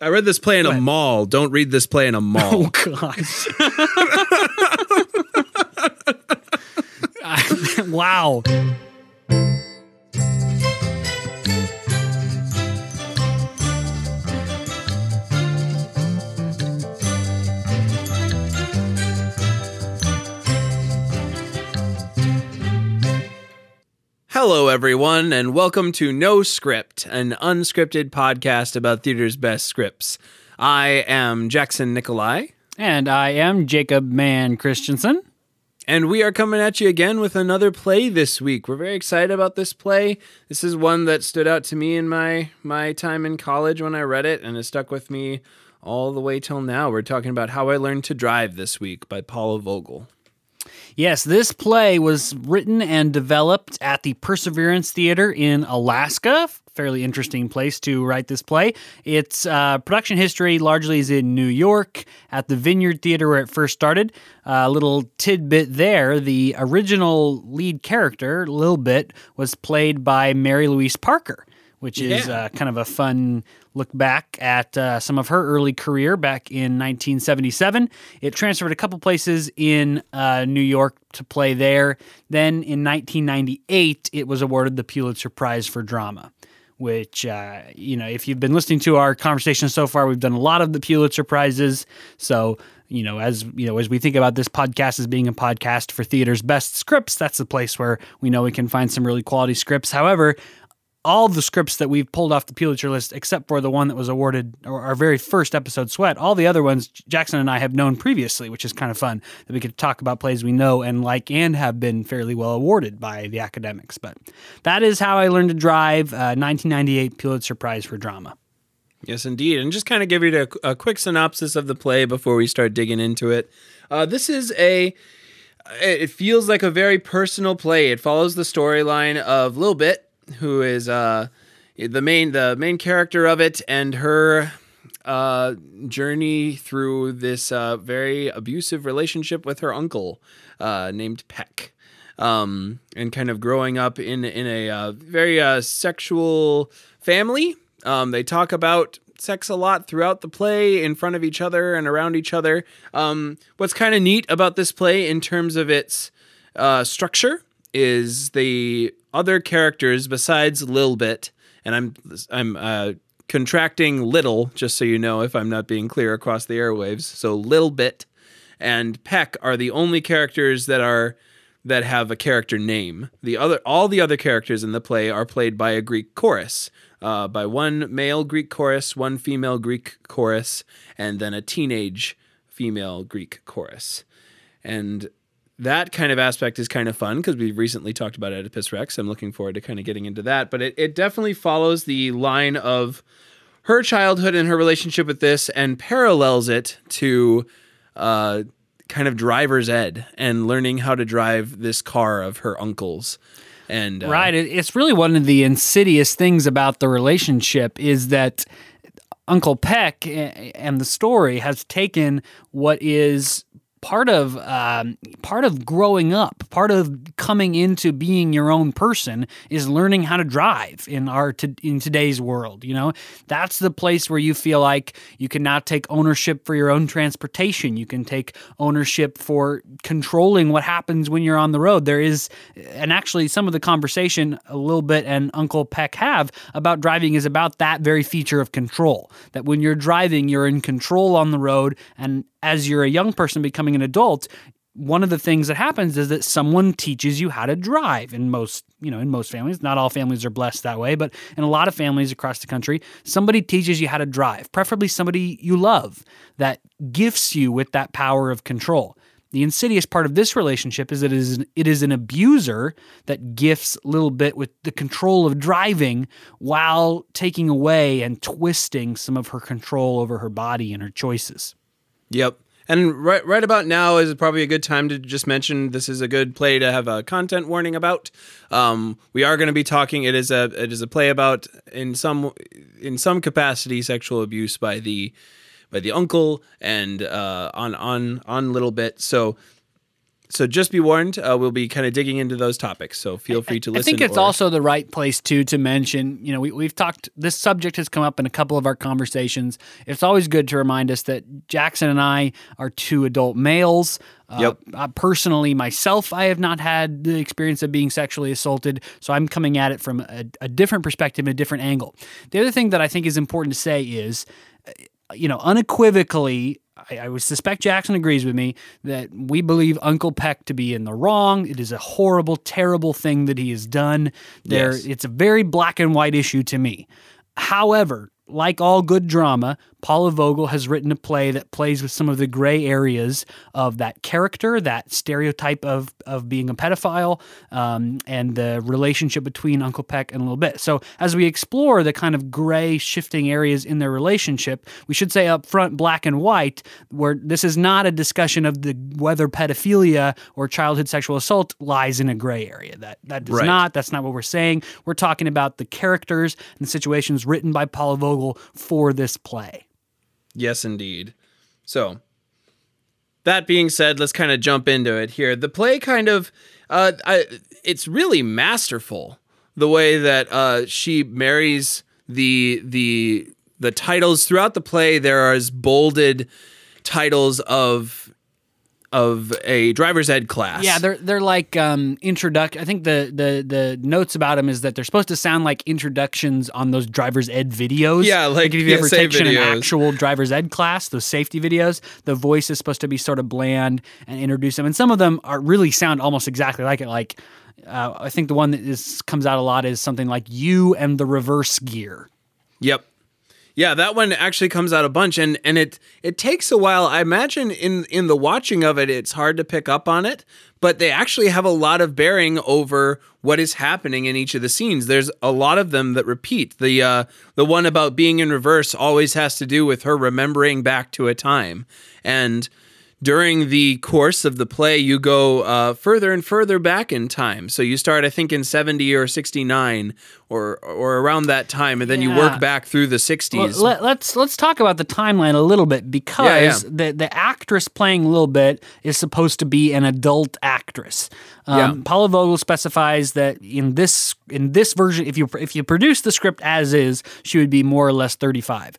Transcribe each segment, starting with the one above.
I read this play in a mall. Don't read this play in a mall. Oh gosh. wow. Hello, everyone, and welcome to No Script, an unscripted podcast about theater's best scripts. I am Jackson Nikolai, And I am Jacob Mann Christensen. and we are coming at you again with another play this week. We're very excited about this play. This is one that stood out to me in my my time in college when I read it, and it stuck with me all the way till now. We're talking about How I Learned to Drive this week by Paula Vogel. Yes, this play was written and developed at the Perseverance Theater in Alaska. Fairly interesting place to write this play. Its uh, production history largely is in New York at the Vineyard Theater where it first started. A little tidbit there the original lead character, Lil Bit, was played by Mary Louise Parker, which is Yeah. uh, kind of a fun look back at uh, some of her early career back in 1977. It transferred a couple places in uh, New York to play there. Then in 1998, it was awarded the Pulitzer Prize for Drama. Which, uh, you know, if you've been listening to our conversation so far, we've done a lot of the Pulitzer Prizes. So, you know, as you know, as we think about this podcast as being a podcast for theater's best scripts, that's the place where we know we can find some really quality scripts. However, all the scripts that we've pulled off the Pulitzer list, except for the one that was awarded our very first episode, Sweat, all the other ones Jackson and I have known previously, which is kind of fun that we could talk about plays we know and like and have been fairly well awarded by the academics. But that is how I learned to drive. Uh, 1998 Pulitzer Prize for drama. Yes, indeed. And just kind of give you a, a quick synopsis of the play before we start digging into it. Uh, this is a. It feels like a very personal play. It follows the storyline of Lil Bit, who is uh, the main the main character of it, and her uh, journey through this uh, very abusive relationship with her uncle, uh, named Peck, um, and kind of growing up in in a uh, very uh, sexual family. Um, they talk about sex a lot throughout the play in front of each other and around each other. Um, what's kind of neat about this play in terms of its uh, structure is the other characters besides Lil Bit, and I'm I'm uh, contracting little just so you know if I'm not being clear across the airwaves. So Lil Bit and Peck are the only characters that are that have a character name. The other all the other characters in the play are played by a Greek chorus. Uh, by one male Greek chorus, one female Greek chorus, and then a teenage female Greek chorus. And that kind of aspect is kind of fun because we've recently talked about Oedipus Rex. I'm looking forward to kind of getting into that. But it, it definitely follows the line of her childhood and her relationship with this and parallels it to uh, kind of driver's ed and learning how to drive this car of her uncle's. And uh, Right. It's really one of the insidious things about the relationship is that Uncle Peck and the story has taken what is part of um, part of growing up, part of coming into being your own person is learning how to drive in our in today's world. You know, that's the place where you feel like you can now take ownership for your own transportation. You can take ownership for controlling what happens when you're on the road. There is, and actually, some of the conversation a little bit and Uncle Peck have about driving is about that very feature of control. That when you're driving, you're in control on the road, and as you're a young person becoming an adult, one of the things that happens is that someone teaches you how to drive in most you know in most families. Not all families are blessed that way but in a lot of families across the country somebody teaches you how to drive preferably somebody you love that gifts you with that power of control. The insidious part of this relationship is that it is an, it is an abuser that gifts a little bit with the control of driving while taking away and twisting some of her control over her body and her choices. Yep. And right, right about now is probably a good time to just mention this is a good play to have a content warning about. Um, we are going to be talking. It is a it is a play about in some in some capacity sexual abuse by the by the uncle and uh, on on on little bit. So so just be warned, uh, we'll be kind of digging into those topics. So feel free to listen. I think it's or- also the right place too to mention. You know, we, we've talked. This subject has come up in a couple of our conversations. It's always good to remind us that Jackson and I are two adult males. Uh, Yep. uh, personally, myself, I have not had the experience of being sexually assaulted, so I'm coming at it from a, a different perspective, a different angle. The other thing that I think is important to say is, you know, unequivocally, I, I would suspect Jackson agrees with me that we believe Uncle Peck to be in the wrong. It is a horrible, terrible thing that he has done. There, Yes. it's a very black and white issue to me. However, like all good drama, Paula Vogel has written a play that plays with some of the gray areas of that character, that stereotype of, of being a pedophile, um, and the relationship between Uncle Peck and Little Bit. So, as we explore the kind of gray, shifting areas in their relationship, we should say up front, black and white, where this is not a discussion of the whether pedophilia or childhood sexual assault lies in a gray area. That that does Right. not. That's not what we're saying. We're talking about the characters and the situations written by Paula Vogel for this play. Yes, indeed. So, that being said, let's kind of jump into it here. The play kind of, uh, I, it's really masterful the way that uh, she marries the the the titles throughout the play. There are as bolded titles of of a driver's ed class. Yeah, they're they're like um, introduct. I think the the the notes about them is that they're supposed to sound like introductions on those driver's ed videos. Yeah, like if you've ever taken an actual driver's ed class, those safety videos, the voice is supposed to be sort of bland and introduce them, and some of them are really sound almost exactly like it. Like uh, I think the one that is comes out a lot is something like "You and the reverse gear." Yep. Yeah, that one actually comes out a bunch and and it it takes a while. I imagine in in the watching of it it's hard to pick up on it, but they actually have a lot of bearing over what is happening in each of the scenes. There's a lot of them that repeat. The uh the one about being in reverse always has to do with her remembering back to a time. And during the course of the play, you go uh, further and further back in time. So you start, I think, in 70 or 69 or, or around that time, and then you work back through the 60s. Well, let, let's let's talk about the timeline a little bit because Yeah, the the actress playing Little Bit is supposed to be an adult actress. Um, Yeah. Paula Vogel specifies that in this in this version, if you if you produce the script as is, she would be more or less thirty five.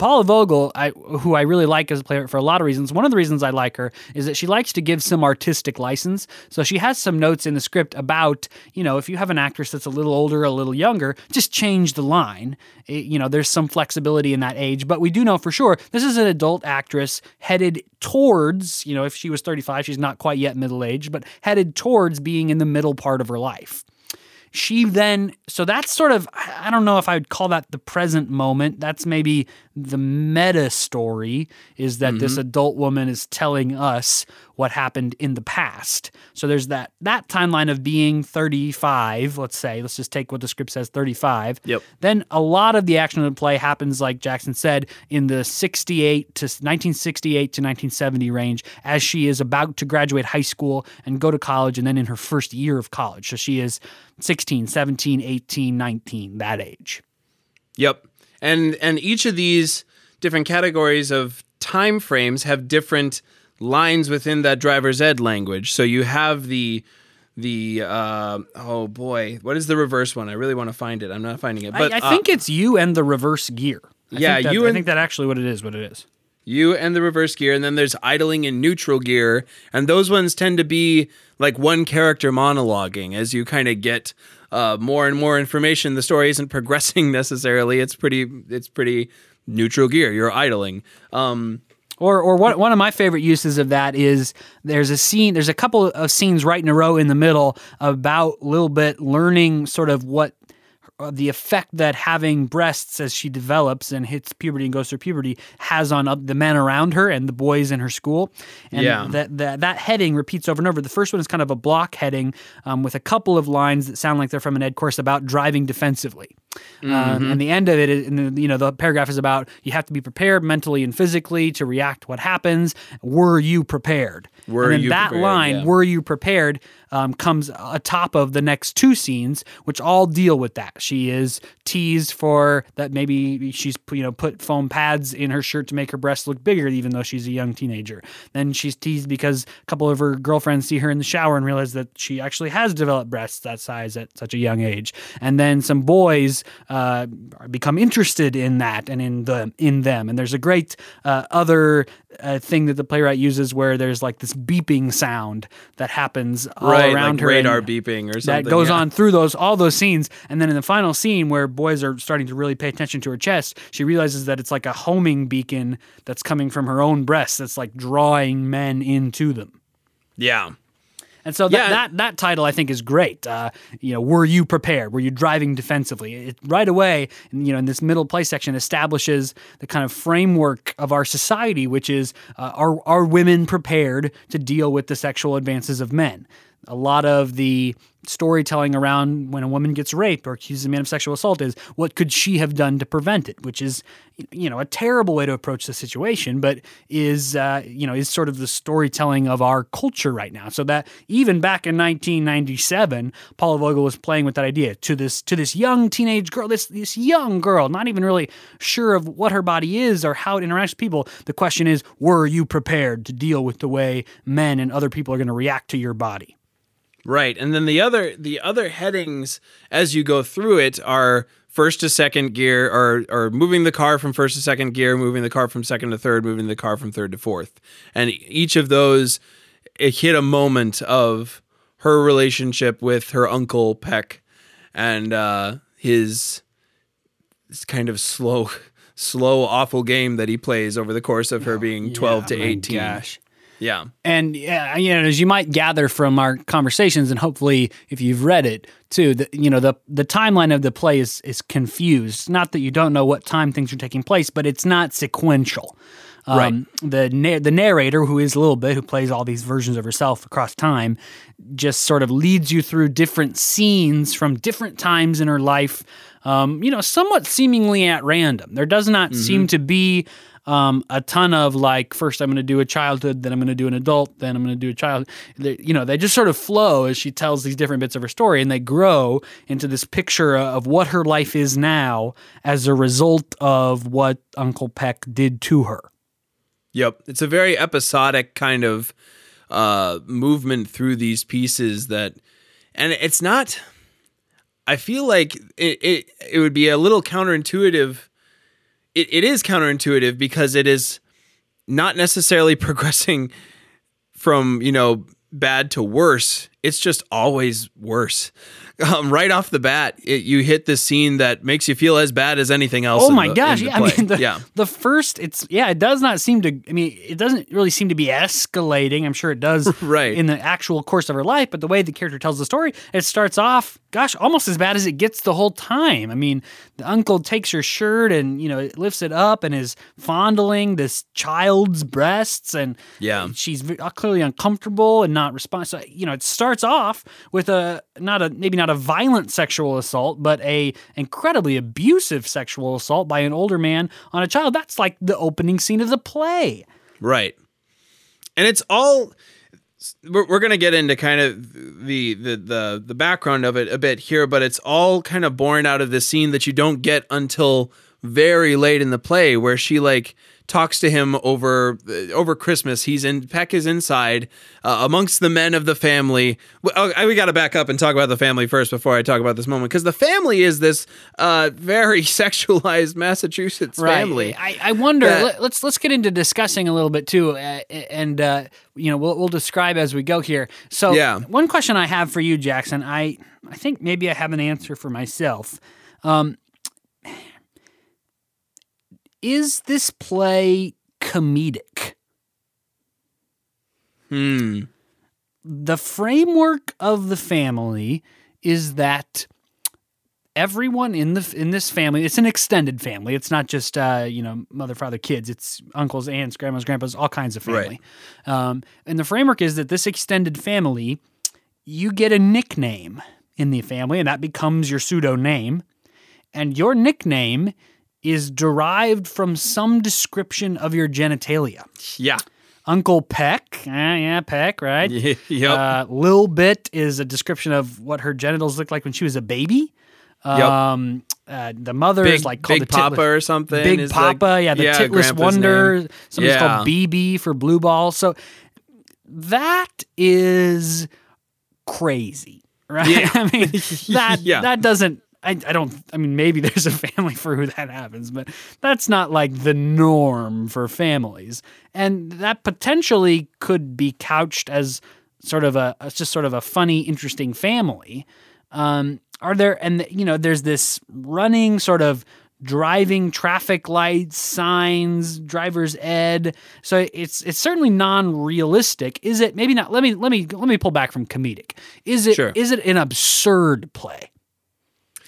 Paula Vogel, I, who I really like as a player for a lot of reasons. One of the reasons I like her is that she likes to give some artistic license. So she has some notes in the script about, you know, if you have an actress that's a little older, a little younger, just change the line. It- you know, there's some flexibility in that age, but we do know for sure this is an adult actress headed towards, you know, if she was 35, she's not quite yet middle aged, but headed towards being in the middle part of her life she then so that's sort of i don't know if i would call that the present moment that's maybe the meta story is that this mm-hmm. adult woman is telling us what happened in the past. So there's that that timeline of being 35 let's say let's just take what the script says 35 Yep. then a lot of the action of the play happens like jackson said in the 68 to 1968 to 1970 range as she is about to graduate high school and go to college and then in her first year of college. So she is 16 17 18 19 that age. Yep. And and each of these different categories of time frames have different lines within that driver's ed language. So you have the the uh, oh boy, what is the reverse one? I really want to find it. I'm not finding it. But I, I uh, think it's you and the reverse gear I Yeah, think that, you I think that actually what it is what it is you and the reverse gear, and then there's idling and neutral gear, and those ones tend to be like one character monologuing as you kind of get uh, more and more information. The story isn't progressing necessarily. It's pretty. It's pretty neutral gear. You're idling. Um, Or, or one, one of my favorite uses of that is there's a scene, there's a couple of scenes right in a row in the middle about a little Bit learning sort of what uh, the effect that having breasts as she develops and hits puberty and goes through puberty has on oth- the men around her and the boys in her school. And Yeah. that, that, that heading repeats over and over. The first one is kind of a block heading um, with a couple of lines that sound like they're from an ed course about driving defensively. Um, and the end of it, is, you know, the paragraph is about you have to be prepared mentally and physically to react what happens. Were you prepared? Were and then that prepared? line, Yeah. "Were you prepared?" Um, comes atop of the next two scenes, which all deal with that. She is teased for that maybe she's you know put foam pads in her shirt to make her breasts look bigger, even though she's a young teenager. Then she's teased because a couple of her girlfriends see her in the shower and realize that she actually has developed breasts that size at such a young age. And then some boys uh, become interested in that and in the in them. And there's a great uh, other uh, thing that the playwright uses where there's like this beeping sound that happens all right, around like her. radar beeping or something. that goes yeah. on through those all those scenes and then in the final scene where boys are starting to really pay attention to her chest she realizes that it's like a homing beacon that's coming from her own breast that's like drawing men into them Yeah. And so that, Yeah. that that title I think is great. Uh, you know, were you prepared? Were you driving defensively? It right away, you know, in this middle play section establishes the kind of framework of our society, which is uh, are are women prepared to deal with the sexual advances of men? A lot of the storytelling around when a woman gets raped or accuses a man of sexual assault is what could she have done to prevent it, which is you know a terrible way to approach the situation, but is uh, you know is sort of the storytelling of our culture right now. So that even back in 1997, Paula Vogel was playing with that idea to this to this young teenage girl, this this young girl, not even really sure of what her body is or how it interacts with people. The question is, were you prepared to deal with the way men and other people are going to react to your body? Right. And then the other the other headings as you go through it are first to second gear or or moving the car from first to second gear, moving the car from second to third, moving the car from third to fourth. And each of those it hit a moment of her relationship with her uncle Peck and uh his this kind of slow slow awful game that he plays over the course of her being 12 to Oh, my 18. Gosh. Yeah. And yeah, you know, as you might gather from our conversations, and hopefully, if you've read it too, the, you know, the the timeline of the play is is confused. Not that you don't know what time things are taking place, but it's not sequential. Um, The na- the narrator, who is a Little Bit, who plays all these versions of herself across time, just sort of leads you through different scenes from different times in her life. Um, you know, somewhat seemingly at random. There does not seem to be um, a ton of like first I'm going to do a childhood, then I'm going to do an adult, then I'm going to do a child. You know, they just sort of flow as she tells these different bits of her story, and they grow into this picture of what her life is now as a result of what Uncle Peck did to her. Yep. It's a very episodic kind of uh, movement through these pieces that, and it's not, I feel like it, it, it would be a little counterintuitive. It, it is counterintuitive because it is not necessarily progressing from, you know, bad to worse. It's just always worse. Um, right off the bat, it, you hit this scene that makes you feel as bad as anything else. Oh my the- gosh! Yeah, I mean, the, yeah. the first, it's yeah, it does not seem to. I mean, it doesn't really seem to be escalating. I'm sure it does, Right. in the actual course of her life. But the way the character tells the story, it starts off, gosh, almost as bad as it gets the whole time. I mean, the uncle takes her shirt and you know lifts it up and is fondling this child's breasts, and Yeah. she's uh, clearly uncomfortable and not responsive. You know, it starts off with a not a maybe not a violent sexual assault, but a incredibly abusive sexual assault by an older man on a child. That's like the opening scene of the play. Right. And it's all we're, we're going to get into kind of the, the the the background of it a bit here, but it's all kind of born out of the scene that you don't get until very late in the play where she like talks to him over over Christmas. He's in Peck is inside uh, amongst the men of the family. We, oh, we got to back up and talk about the family first before I talk about this moment because the family is this uh, very sexualized Massachusetts family. I, I wonder. that- let, let's let's get into discussing a little bit too, uh, and uh, you know we'll we'll describe as we go here. So Yeah. one question I have for you, Jackson. I I think maybe I have an answer for myself. Um, is this play comedic? Hmm. the framework of the family is that everyone in the in this family it's an extended family. It's not just uh, you know mother father kids. It's uncles aunts grandmas grandpas all kinds of family. Um, and the framework is that this extended family you get a nickname in the family and that becomes your pseudo name and your nickname is derived from some description of your genitalia. Yeah. Uncle Peck, eh, yeah, Peck, right? yep. Uh, Lil Bit is a description of what her genitals looked like when she was a baby. Yep. Um, uh, the mother Big, is like called Big the Papa titless, or something. Big Papa, like- yeah, the titless Grandpa's wonder. name. Somebody's Yeah. called BB for blue ball. So that is crazy, right? Yeah. I mean, that Yeah. that doesn't. I, I don't. I mean, maybe there's a family for who that happens, but that's not like the norm for families, and that potentially could be couched as sort of a just sort of a funny, interesting family. Um, are there and you know there's this running sort of driving traffic lights signs driver's ed so it's it's certainly non-realistic is it maybe not let me let me let me pull back from comedic is it is Sure. it an absurd play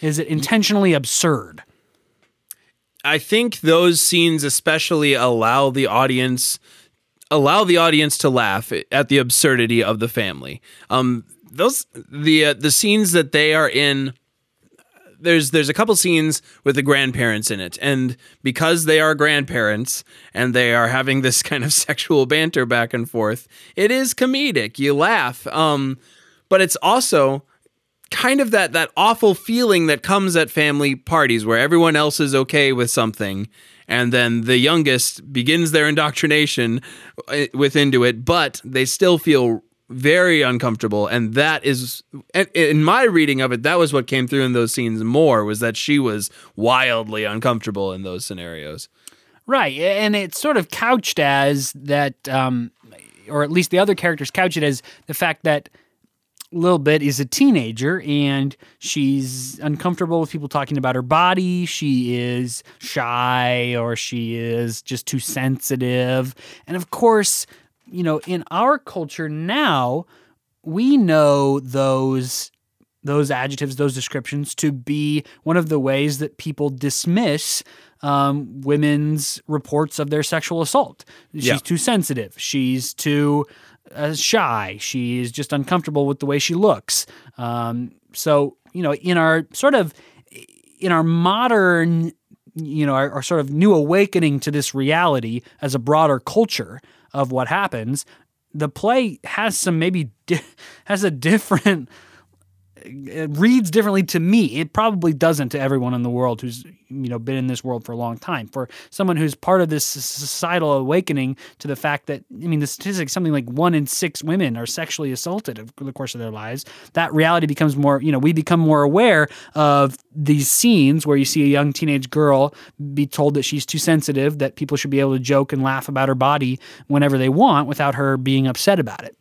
is it intentionally absurd I think those scenes especially allow the audience allow the audience to laugh at the absurdity of the family. Um, those the uh, the scenes that they are in. There's there's a couple scenes with the grandparents in it, and because they are grandparents and they are having this kind of sexual banter back and forth, it is comedic. You laugh, um, but it's also kind of that that awful feeling that comes at family parties where everyone else is okay with something and then the youngest begins their indoctrination uh, with into it but they still feel very uncomfortable. And that is in my reading of it that was what came through in those scenes more was that she was wildly uncomfortable in those scenarios. Right, and it's sort of couched as that, um, or at least the other characters couch it as the fact that Lil Bit is a teenager and she's uncomfortable with people talking about her body. She is shy or she is just too sensitive. And of course, you know, in our culture now, we know those those adjectives, those descriptions to be one of the ways that people dismiss um, women's reports of their sexual assault. She's Yeah. too sensitive. She's too uh, shy. She's just uncomfortable with the way she looks. Um, so, you know, in our sort of in our modern, you know, our, our sort of new awakening to this reality as a broader culture of what happens, the play has some maybe di- has a different it reads differently to me. It probably doesn't to everyone in the world who's you know been in this world for a long time. For someone who's part of this societal awakening to the fact that I mean the statistics something like one in six women are sexually assaulted over the course of their lives. That reality becomes more you know we become more aware of these scenes where you see a young teenage girl be told that she's too sensitive, that people should be able to joke and laugh about her body whenever they want without her being upset about it.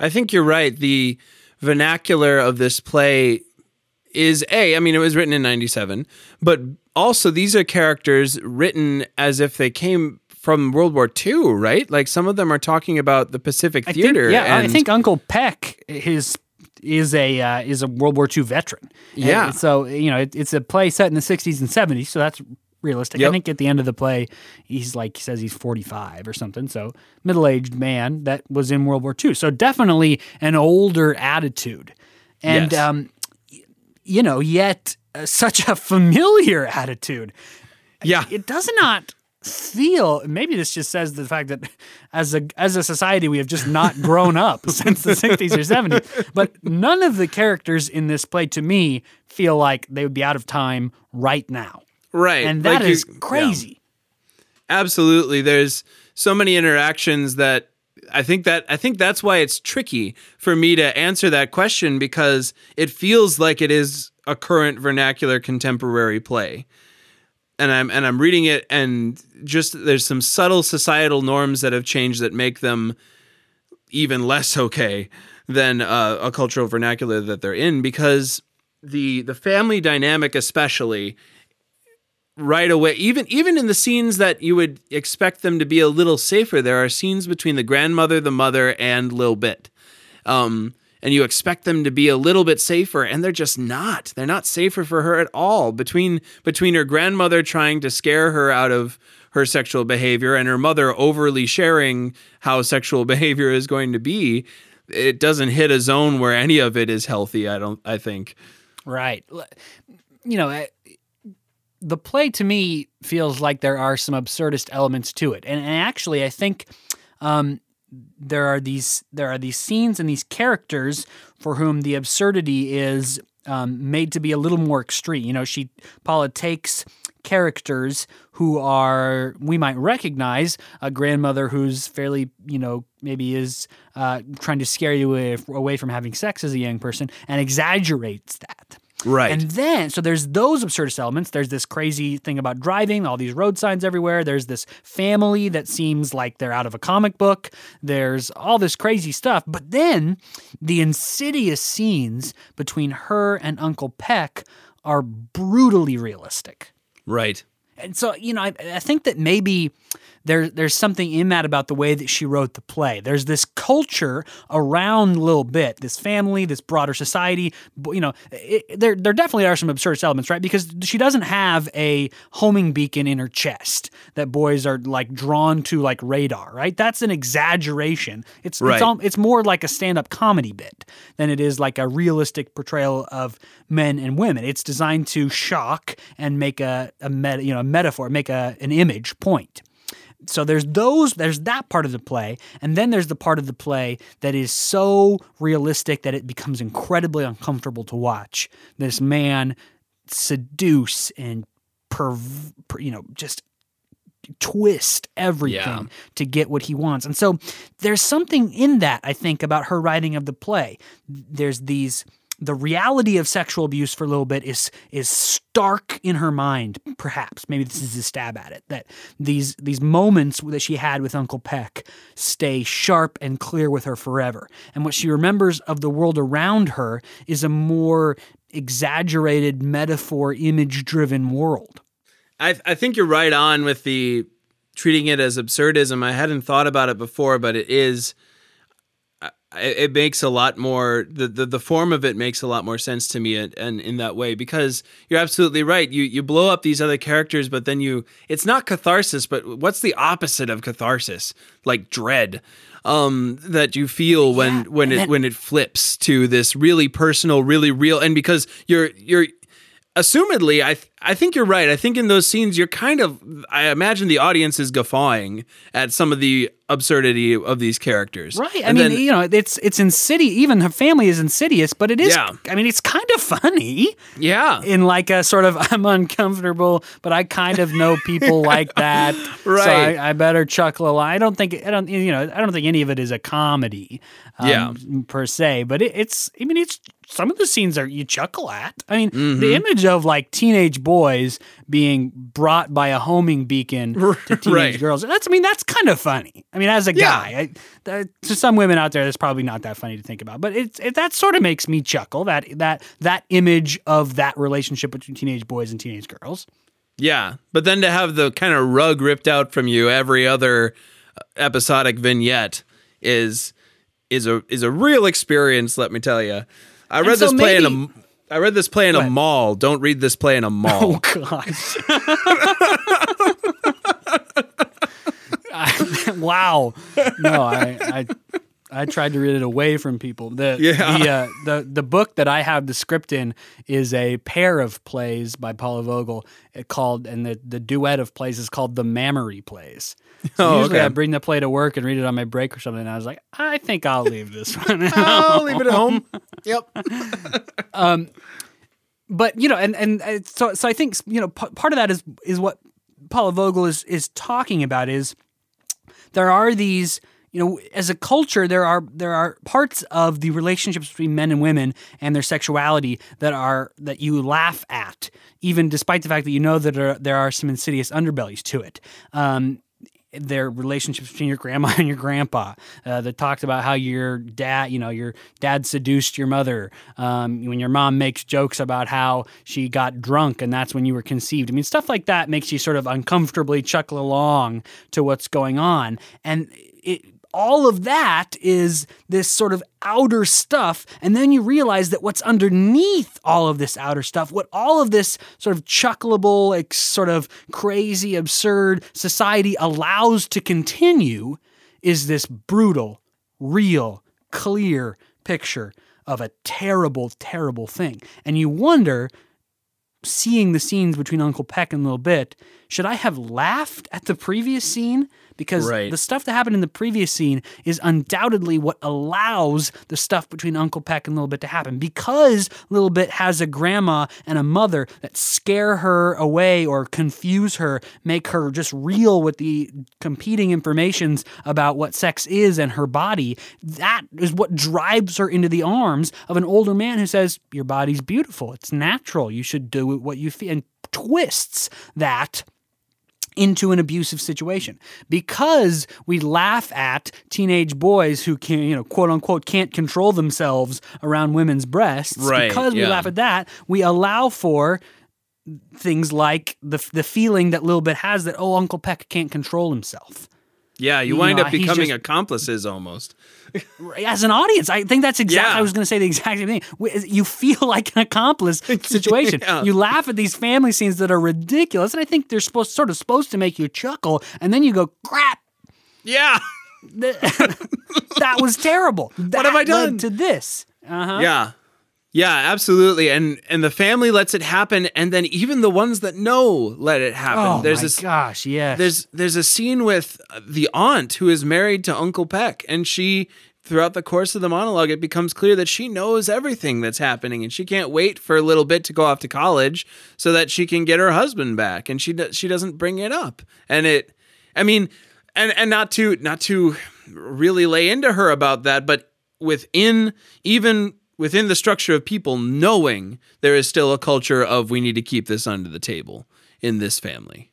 I think you're right. The vernacular of this play is a. I mean, it was written in '97, but also these are characters written as if they came from World War II, right? Like some of them are talking about the Pacific I think- Theater. yeah, I think Uncle Peck his is a uh, is a World War II veteran. And Yeah. so you know it, it's a play set in the 60s and 70s, so that's realistic. I think at the end of the play, he's like he says he's 45 or something. So middle aged man that was in World War II. So definitely an older attitude, and Yes. um, you know, yet uh, such a familiar attitude yeah, it does not feel maybe this just says the fact that as a as a society we have just not grown up since the 60s or 70s but none of the characters in this play to me feel like they would be out of time right now right. and that Like you- is yeah. crazy Absolutely. There's so many interactions that I think that I think that's why it's tricky for me to answer that question because it feels like it is a current vernacular contemporary play. And I'm and I'm reading it and just there's some subtle societal norms that have changed that make them even less okay than uh, a cultural vernacular that they're in because the the family dynamic especially right away. Even even in the scenes that you would expect them to be a little safer there are scenes between the grandmother the mother and lil bit. Um and you expect them to be a little bit safer and they're just not. They're not safer for her at all. Between between her grandmother trying to scare her out of her sexual behavior and her mother overly sharing how sexual behavior is going to be it doesn't hit a zone where any of it is healthy i don't i think. Right. You know the play to me feels like there are some absurdist elements to it, and, and actually, I think um, there are these there are these scenes and these characters for whom the absurdity is um, made to be a little more extreme. You know, she Paula takes characters who are we might recognize a grandmother who's fairly you know maybe is uh, trying to scare you away, away from having sex as a young person and exaggerates that Right. and then, so there's those absurdist elements. There's this crazy thing about driving, all these road signs everywhere. There's this family that seems like they're out of a comic book. There's all this crazy stuff. But then the insidious scenes between her and Uncle Peck are brutally realistic. right. And so, you know, I, I think that maybe there, there's something in that about the way that she wrote the play. There's this culture around Little Bit, this family, this broader society. You know, it, there there definitely are some absurd elements, right? Because she doesn't have a homing beacon in her chest that boys are like drawn to like radar, right? That's an exaggeration. It's Right. it's, al- it's more like a stand-up comedy bit than it is like a realistic portrayal of men and women. It's designed to shock and make a, a meta, you know, a metaphor, make a an image point. So there's those there's that part of the play and then there's the part of the play that is so realistic that it becomes incredibly uncomfortable to watch. This man seduce and perv- per, you know just twist everything Yeah. to get what he wants. And so there's something in that I think about her writing of the play. There's these the reality of sexual abuse for a little bit is is stark in her mind perhaps maybe this is a stab at it that these these moments that she had with uncle peck stay sharp and clear with her forever and what she remembers of the world around her is a more exaggerated metaphor image driven world I, I think you're right on with the treating it as absurdism. I hadn't thought about it before, but it is. I- It makes a lot more the, the the form of it makes a lot more sense to me and, and in that way because you're absolutely right. You you blow up these other characters, but then you it's not catharsis, but what's the opposite of catharsis? Like dread um that you feel when Yeah, when it then- when it flips to this really personal, really real and because you're you're assumedly I th- I think you're right. I think in those scenes you're kind of I imagine the audience is guffawing at some of the absurdity of these characters. Right. I And mean, then- you know, it's it's insidious. Even her family is insidious, but it is. Yeah. I mean, it's kind of funny yeah. in like a sort of I'm uncomfortable, but I kind of know people like that, So Right. I, I better chuckle a lot. I don't think I don't you know I don't think any of it is a comedy, um, Yeah. per se. But it, it's I mean it's some of the scenes are you chuckle at. I mean, Mm-hmm. the image of like teenage boys being brought by a homing beacon to teenage Right. girls. That's I mean that's kind of funny. I mean, as a Yeah. guy, I, to some women out there, that's probably not that funny to think about. But it's it, that sort of makes me chuckle. That that that image of that relationship between teenage boys and teenage girls. Yeah. But then to have the kind of rug ripped out from you every other uh, episodic vignette is is a is a real experience, let me tell you. I read this play in a maybe- I read this play in a mall. Don't read this play in a mall. Oh gosh. I- wow. No, I, I I tried to read it away from people. The Yeah. the, uh, the the book that I have the script in is a pair of plays by Paula Vogel uh, called, and the the duet of plays is called the Mammary Plays. So Oh, usually okay. I bring the play to work and read it on my break or something. And I was like, I think I'll leave this one. I'll leave it at home. Yep. um, but you know, and and uh, so so I think you know p- part of that is is what Paula Vogel is is talking about is there are these you know as a culture there are there are parts of the relationships between men and women and their sexuality that are that you laugh at even despite the fact that you know that there, there are some insidious underbellies to it. Um, their relationships between your grandma and your grandpa uh, that talks about how your dad you know your dad seduced your mother um, when your mom makes jokes about how she got drunk and that's when you were conceived. I mean stuff like that makes you sort of uncomfortably chuckle along to what's going on. And it all of that is this sort of outer stuff. And then you realize that what's underneath all of this outer stuff, what all of this sort of chuckleable, like, sort of crazy, absurd society allows to continue is this brutal, real, clear picture of a terrible, terrible thing. And you wonder seeing the scenes between Uncle Peck and Little Bit, should I have laughed at the previous scene? Because Right. the stuff that happened in the previous scene is undoubtedly what allows the stuff between Uncle Peck and Little Bit to happen. Because Little Bit has a grandma and a mother that scare her away or confuse her, make her just reel with the competing informations about what sex is and her body. That is what drives her into the arms of an older man who says, Your body's beautiful. It's natural. You should do what you feel. And twists that into an abusive situation because we laugh at teenage boys who can you know quote unquote can't control themselves around women's breasts Right, because we yeah. laugh at that we allow for things like the the feeling that little bit has that oh uncle peck can't control himself Yeah, you You wind know, up becoming just- accomplices almost. as an audience i think that's exactly Yeah. i was going to say the exact same thing you feel like an accomplice situation Yeah. you laugh at these family scenes that are ridiculous and i think they're supposed sort of supposed to make you chuckle and then you go crap Yeah. that was terrible. That have I done? to this? Uh-huh. Yeah. Yeah, absolutely. And and the family lets it happen and then even the ones that know let it happen. Oh there's my this gosh, yes. there's there's a scene with the aunt who is married to Uncle Peck and she throughout the course of the monologue it becomes clear that she knows everything that's happening and she can't wait for a little bit to go off to college so that she can get her husband back and she she doesn't bring it up. And it I mean and and not to not to really lay into her about that but within even within the structure of people knowing there is still a culture of we need to keep this under the table in this family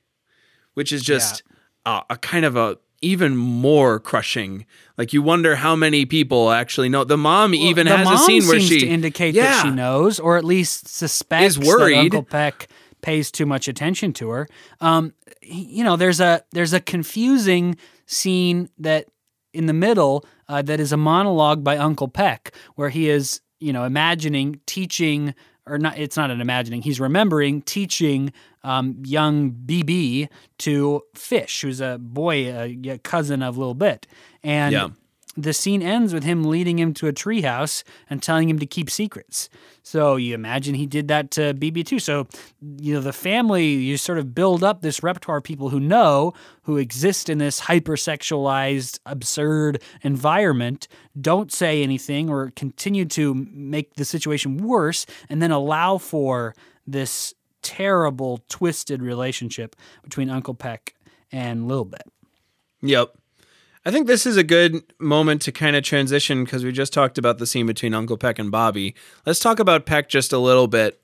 which is just a, a kind of a even more crushing like you wonder how many people actually know the mom even the has mom a scene where she to indicate yeah that she knows, or at least suspects Is worried. that Uncle Peck pays too much attention to her. Um, you know, there's a there's a confusing scene that in the middle uh, that is a monologue by Uncle Peck, where he is you know imagining teaching or not. It's not an imagining. He's remembering teaching um, young BB to fish, who's a boy, a, a cousin of Little Bit, and Yeah. The scene ends with him leading him to a treehouse and telling him to keep secrets. So you imagine he did that to BB too. So you know the family, you sort of build up this repertoire of people who know, who exist in this hypersexualized, absurd environment, don't say anything or continue to make the situation worse, and then allow for this terrible, twisted relationship between Uncle Peck and Lil Bit. Yep. I think this is a good moment to kind of transition because we just talked about the scene between Uncle Peck and Bobby. Let's talk about Peck just a little bit,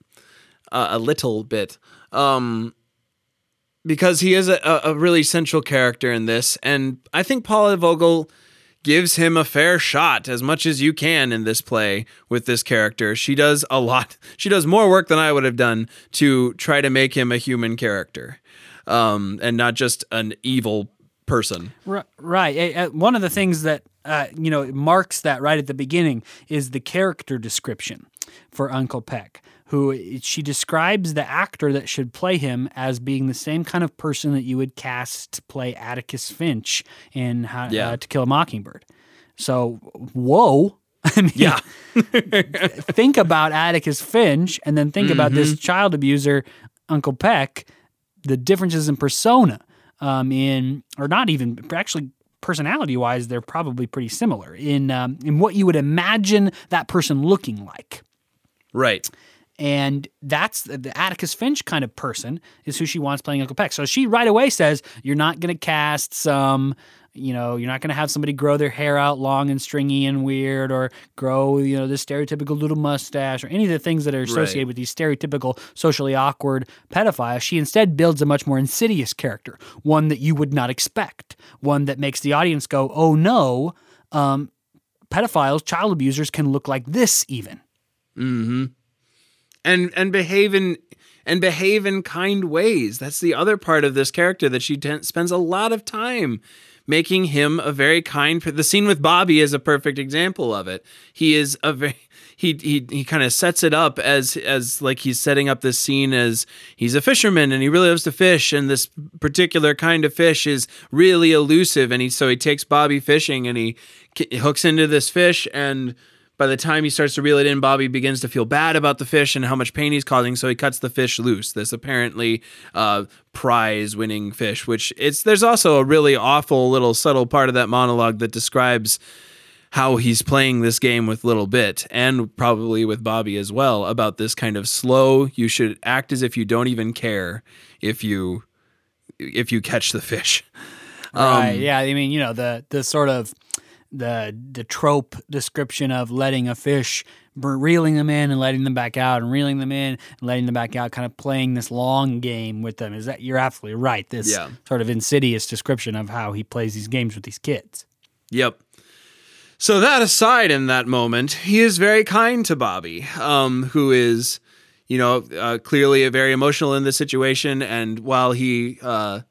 uh, a little bit, um, because he is a, a really central character in this, and I think Paula Vogel gives him a fair shot as much as you can in this play with this character. She does a lot. She does more work than I would have done to try to make him a human character, um, and not just an evil person. Ri- Right. One of the things that uh, you know marks that right at the beginning is the character description for Uncle Peck, who she describes the actor that should play him as being the same kind of person that you would cast to play Atticus Finch in How, Yeah. uh, To Kill a Mockingbird. So, whoa. I mean, Yeah. think about Atticus Finch and then think about this child abuser, Uncle Peck, the differences in persona, um, in or not even actually personality wise, they're probably pretty similar in um, in what you would imagine that person looking like. Right. And that's the, the Atticus Finch kind of person is who she wants playing Uncle Peck. So she right away says, You're not going to cast some, you know, you're not going to have somebody grow their hair out long and stringy and weird or grow, you know, this stereotypical little mustache or any of the things that are associated Right. with these stereotypical socially awkward pedophiles. She instead builds a much more insidious character, one that you would not expect, one that makes the audience go, Oh no, um, pedophiles, child abusers can look like this even. mm-hmm and and behave in and behave in kind ways. That's the other part of this character that she ten- spends a lot of time making him a very kind. The scene with Bobby is a perfect example of it. He is a very he he he kind of sets it up as as like he's setting up this scene as he's a fisherman and he really loves to fish and this particular kind of fish is really elusive and he so he takes Bobby fishing and he hooks into this fish and by the time he starts to reel it in, Bobby begins to feel bad about the fish and how much pain he's causing. So he cuts the fish loose. This apparently uh, prize-winning fish, which it's there's also a really awful little subtle part of that monologue that describes how he's playing this game with Little Bit and probably with Bobby as well about this kind of slow. You should act as if you don't even care if you if you catch the fish. Right. yeah. I mean, you know, the the sort of the the trope description of letting a fish reeling them in and letting them back out and reeling them in and letting them back out kind of playing this long game with them is that you're absolutely right this Yeah. sort of insidious description of how he plays these games with these kids Yep. So that aside, in that moment, he is very kind to Bobby, um, who is, you know, uh, clearly very emotional in this situation. And while he uh,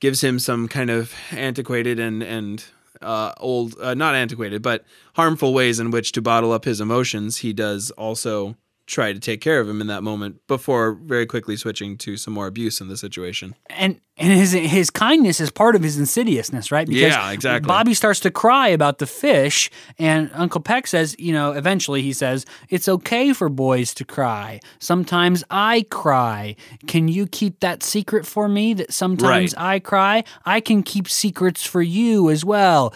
gives him some kind of antiquated and and uh, old, uh, not antiquated, but harmful ways in which to bottle up his emotions, he does also try to take care of him in that moment before very quickly switching to some more abuse in the situation. and and his his kindness is part of his insidiousness, right? Yeah, exactly. Bobby starts to cry about the fish, and Uncle Peck says, you know, eventually he says, "It's okay for boys to cry. Sometimes I cry. Can you keep that secret for me? That sometimes Right. I cry. I can keep secrets for you as well."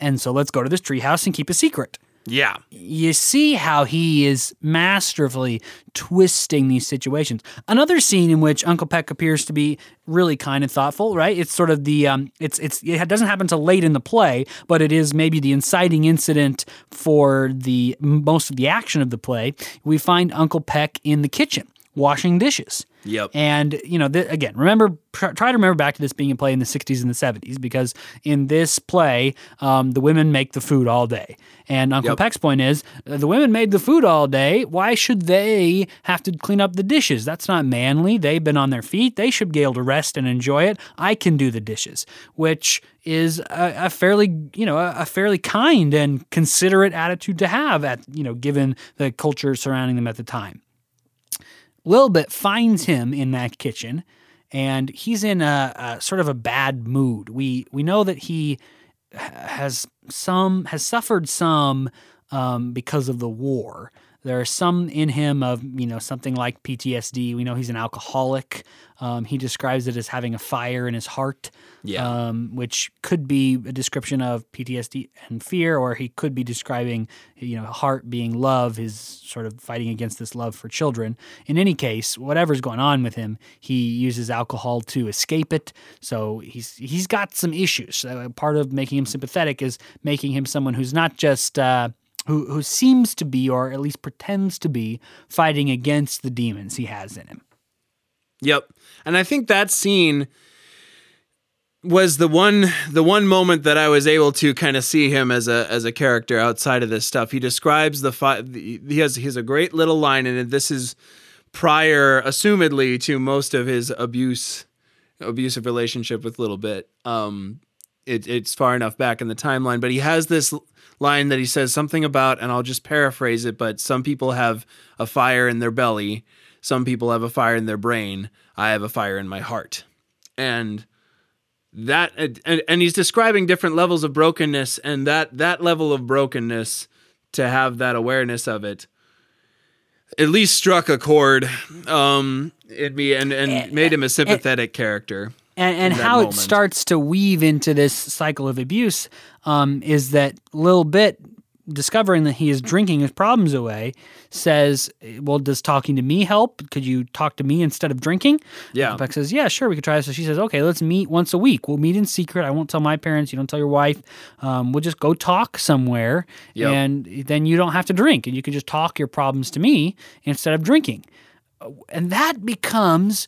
And so let's go to this treehouse and keep a secret Yeah. you see how he is masterfully twisting these situations. Another scene in which Uncle Peck appears to be really kind and thoughtful, right? It's sort of the um, it's it's it doesn't happen till late in the play, but it is maybe the inciting incident for the most of the action of the play. We find Uncle Peck in the kitchen washing dishes. Yep. And you know, th- again, remember, try, try to remember back to this being a play in the '60s and the '70s because in this play, um, the women make the food all day. And Uncle Yep. Peck's point is, uh, the women made the food all day. Why should they have to clean up the dishes? That's not manly. They've been on their feet. They should be able to rest and enjoy it. I can do the dishes, which is a, a fairly, you know, a, a fairly kind and considerate attitude to have at, you know, given the culture surrounding them at the time. Lilbit finds him in that kitchen, and he's in a, a sort of a bad mood. We we know that he has some has suffered some um, because of the war. There are some in him of you know something like PTSD. We know he's an alcoholic. Um, he describes it as having a fire in his heart, Yeah. um, which could be a description of PTSD and fear, or he could be describing you know heart being love, his sort of fighting against this love for children. In any case, whatever's going on with him, he uses alcohol to escape it. So he's he's got some issues. So part of making him sympathetic is making him someone who's not just uh, who who seems to be, or at least pretends to be, fighting against the demons he has in him. Yep. And I think that scene was the one the one moment that I was able to kind of see him as a as a character outside of this stuff. He describes the fi- he has he has a great little line in it. This is prior assumedly to most of his abuse abusive relationship with Little Bit. Um it, it's far enough back in the timeline, but he has this line that he says something about, and I'll just paraphrase it. But some people have a fire in their belly, some people have a fire in their brain. I have a fire in my heart, and that and, and he's describing different levels of brokenness, and that that level of brokenness to have that awareness of it at least struck a chord um in me and and eh, made him a eh, eh. sympathetic character and, and how moment. it starts to weave into this cycle of abuse um, is that Lil Bit discovering that he is drinking his problems away says, "Well, does talking to me help? Could you talk to me instead of drinking?" Yeah. Peck says, "Yeah, sure, we could try this." So she says, "Okay, let's meet once a week. We'll meet in secret. I won't tell my parents. You don't tell your wife. Um, we'll just go talk somewhere, Yep. and then you don't have to drink, and you can just talk your problems to me instead of drinking." And that becomes